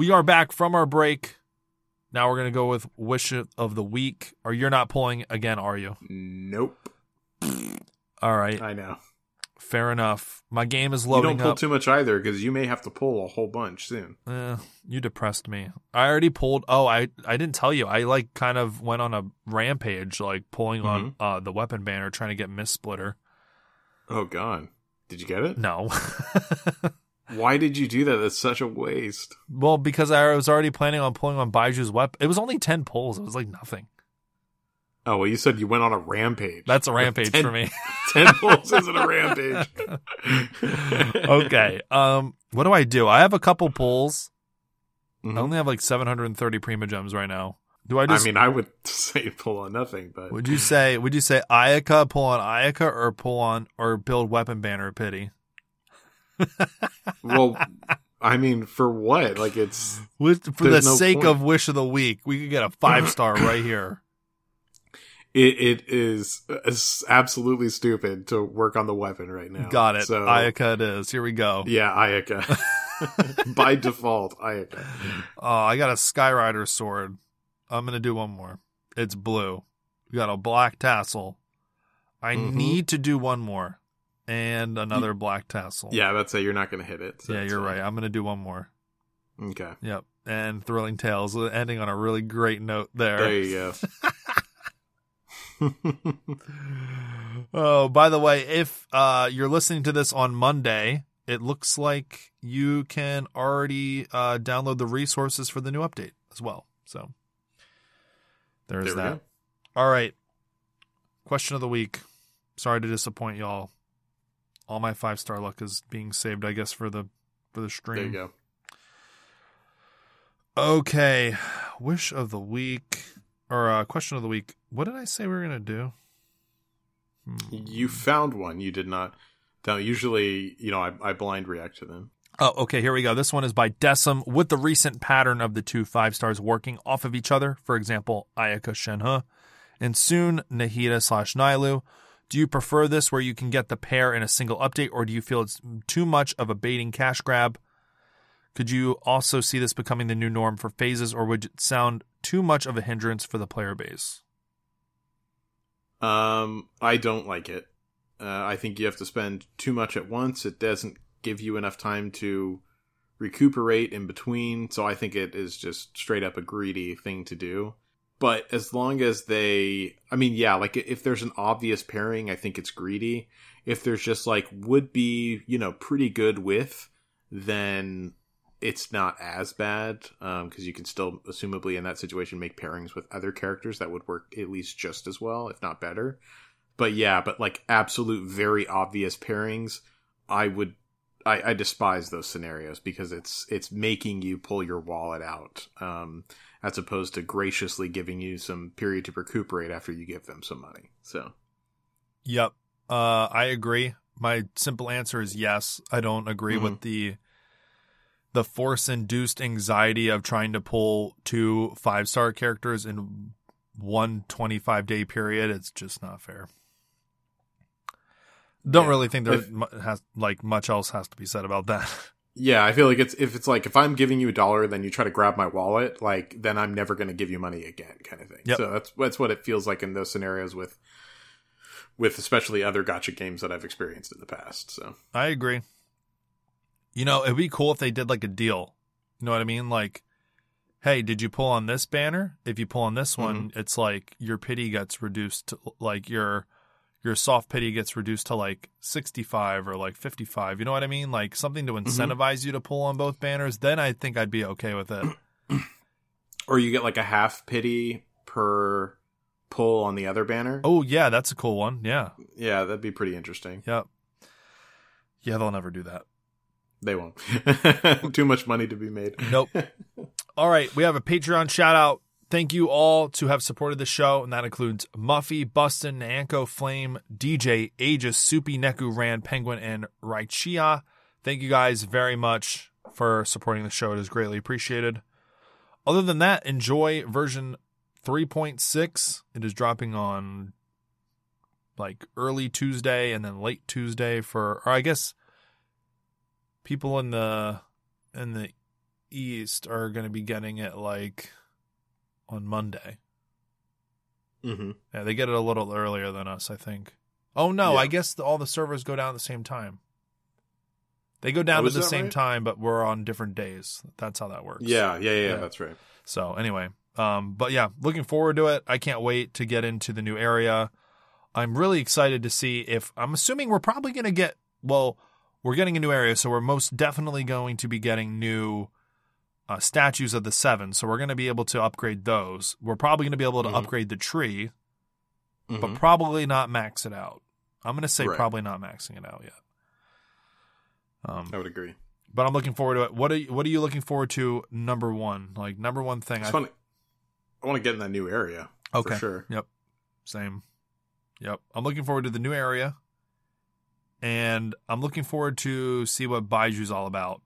We are back from our break. Now we're going to go with wish of the week. Or you're not pulling again, are you? nope. All right. I know. fair enough. My game is loading. You don't pull up. too much either because you may have to pull a whole bunch soon. Eh, you depressed me. I already pulled. Oh, I I didn't tell you. I like kind of went on a rampage, like pulling on Mm-hmm. uh, the weapon banner, trying to get Mistsplitter. Oh god. Did you get it? No, Why did you do that? That's such a waste. well, because I was already planning on pulling on Baizhu's weapon. It was only ten pulls. It was like nothing. Oh well, you said you went on a rampage. That's a rampage Ten- for me. ten pulls isn't a rampage. okay. Um, what do I do? I have a couple pulls. Mhm. I only have like 730 Primogems right now. Do I I mean, I would say pull on nothing, but would you say? Would you say Ayaka pull on Ayaka or pull on or build weapon banner pity? Well, I mean, for what? Like it's With, for There's the no sake point. of wish of the week, we could get a five star right here. it, it is it's absolutely stupid to work on the weapon right now. Got it. So Ayaka it is. Here we go. yeah, Ayaka. By default, Ayaka. Oh, I got a Skyrider sword. I'm gonna do one more. It's blue. We got a black tassel. I Mhm. need to do one more, and another black tassel. Yeah, that's it. you're not going to hit it. so yeah, you're fine. right. I'm gonna do one more. Okay, Yep. And Thrilling Tales, ending on a really great note there. there you go. oh, by the way, if uh, you're listening to this on Monday, it looks like you can already uh, download the resources for the new update as well. So there's there that. go. All right. Question of the week. Sorry to disappoint y'all. All my five star luck is being saved, I guess, for the for the stream. There you go. Okay, wish of the week or uh, question of the week. What did I say we were gonna do? Hmm. You found one. You did not. Now, usually, you know, I, I blind react to them. Oh, okay. Here we go. This one is by Decim. With the recent pattern of the two five stars working off of each other, for example, Ayaka Shenhe, and soon Nahida slash Nilou, do you prefer this where you can get the pair in a single update, or do you feel it's too much of a baiting cash grab? Could you also see this becoming the new norm for phases, or would it sound too much of a hindrance for the player base? Um, I don't like it. Uh, I think you have to spend too much at once. It doesn't give you enough time to recuperate in between. So I think it is just straight up a greedy thing to do. But as long as they, I mean, yeah, like if there's an obvious pairing, I think it's greedy. If there's just like would be, you know, pretty good with, then it's not as bad because you can still, assumably in that situation, make pairings with other characters that would work at least just as well, if not better. But yeah, but like absolute, very obvious pairings, I would, I, I despise those scenarios because it's it's making you pull your wallet out, um, as opposed to graciously giving you some period to recuperate after you give them some money. So Yep. Uh, I agree. My simple answer is yes. I don't agree Mhm. with the the force induced anxiety of trying to pull two five star characters in one 25 day period. It's just not fair. Don't Yeah. really think there If- has like much else has to be said about that. yeah, I feel like it's if it's like if I'm giving you a dollar, then you try to grab my wallet, like then I'm never going to give you money again, kind of thing. Yep. So that's that's what it feels like in those scenarios with with especially other gacha games that I've experienced in the past. So I agree. You know, it'd be cool if they did like a deal. You know what I mean? Like, hey, did you pull on this banner? If you pull on this one, mm-hmm. it's like your pity gets reduced to like your your soft pity gets reduced to like 65 or like 55. You know what I mean? Like something to mm-hmm. incentivize you to pull on both banners. Then I think I'd be okay with it. or you get like a half pity per pull on the other banner. Oh, yeah, that's a cool one. Yeah. Yeah, that'd be pretty interesting. Yep. Yeah, they'll never do that. They won't. Too much money to be made. Nope. All right, we have a Patreon shout out. Thank you all to have supported the show, and that includes Muffy, Bustin, Nanko, Flame, DJ, Aegis, Soupy, Neku, Rand, Penguin, and Raichia. Thank you guys very much for supporting the show. It is greatly appreciated. Other than that, enjoy version 3.6. It is dropping on like early Tuesday and then late Tuesday for, or I guess people in the in the east are going to be getting it like on Monday. Mm-hmm. Yeah, they get it a little earlier than us, I think. Oh no, Yeah. I guess the, all the servers go down at the same time. They go down Oh, at the same right? time, but we're on different days. That's how that works. Yeah, yeah, yeah, Yeah. that's right. So anyway, um, but yeah, looking forward to it. I can't wait to get into the new area. I'm really excited to see if I'm assuming we're probably going to get well, we're getting a new area, so we're most definitely going to be getting new uh, statues of the seven. So we're going to be able to upgrade those. We're probably going to be able to Mhm. upgrade the tree, but Mhm. probably not max it out. I'm going to say Right. probably not maxing it out yet. Um, I would agree. but I'm looking forward to it. What are you, what are you looking forward to? Number one, like number one thing. I, fun. I want to get in that new area okay, for sure. Yep. Same. Yep. I'm looking forward to the new area. And I'm looking forward to see what Baizhu's all about.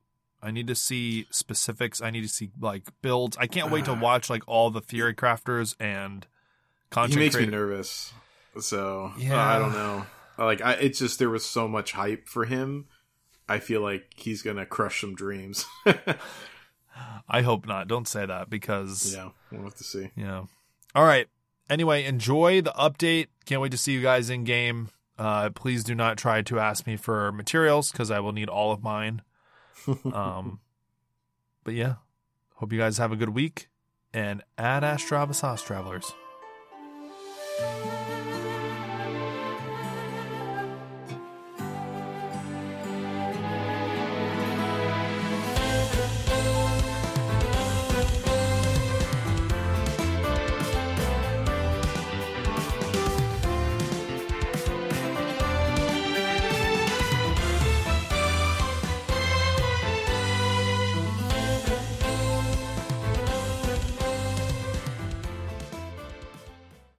I need to see specifics. I need to see like builds. I can't wait to Ah. watch like all the theory crafters and content he makes creator- me nervous. So Yeah. uh, I don't know. Like I, it's just there was so much hype for him. I feel like he's gonna crush some dreams. I hope not. Don't say that because yeah, we'll have to see. Yeah. All right. Anyway, enjoy the update. Can't wait to see you guys in game. Uh, please do not try to ask me for materials because I will need all of mine. Um, but yeah, hope you guys have a good week. And ad Astra Abyssosque Travelers.